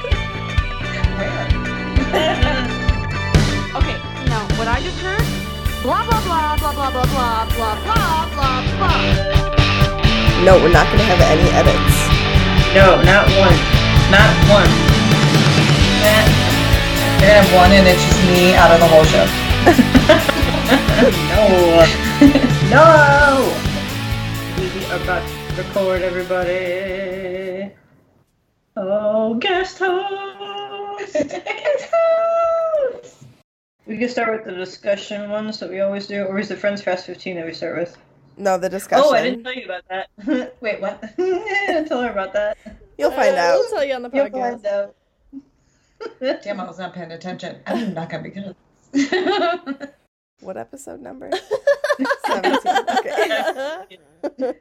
Speaker 6: Where?
Speaker 7: Okay, now what I just heard, blah blah blah blah blah blah blah blah blah blah blah.
Speaker 3: No, we're not going to have any edits.
Speaker 5: No, not one. Not one.
Speaker 6: You're gonna have one and it's just me out of the whole show.
Speaker 5: no. no. We are about to record everybody. Oh, guest host. Guest host. We can start with the discussion ones that we always do, or is it Friends Fast 15 that we start with?
Speaker 3: No, the discussion.
Speaker 5: Oh, I didn't tell you about that.
Speaker 6: Wait, what?
Speaker 5: yeah, tell her about that.
Speaker 3: You'll find
Speaker 4: Uh,
Speaker 3: out.
Speaker 4: We'll tell you on the podcast.
Speaker 5: You'll
Speaker 4: podcast.
Speaker 5: find out.
Speaker 6: Damn, I was not paying attention. I'm not gonna be good.
Speaker 3: What episode number? 17. Okay.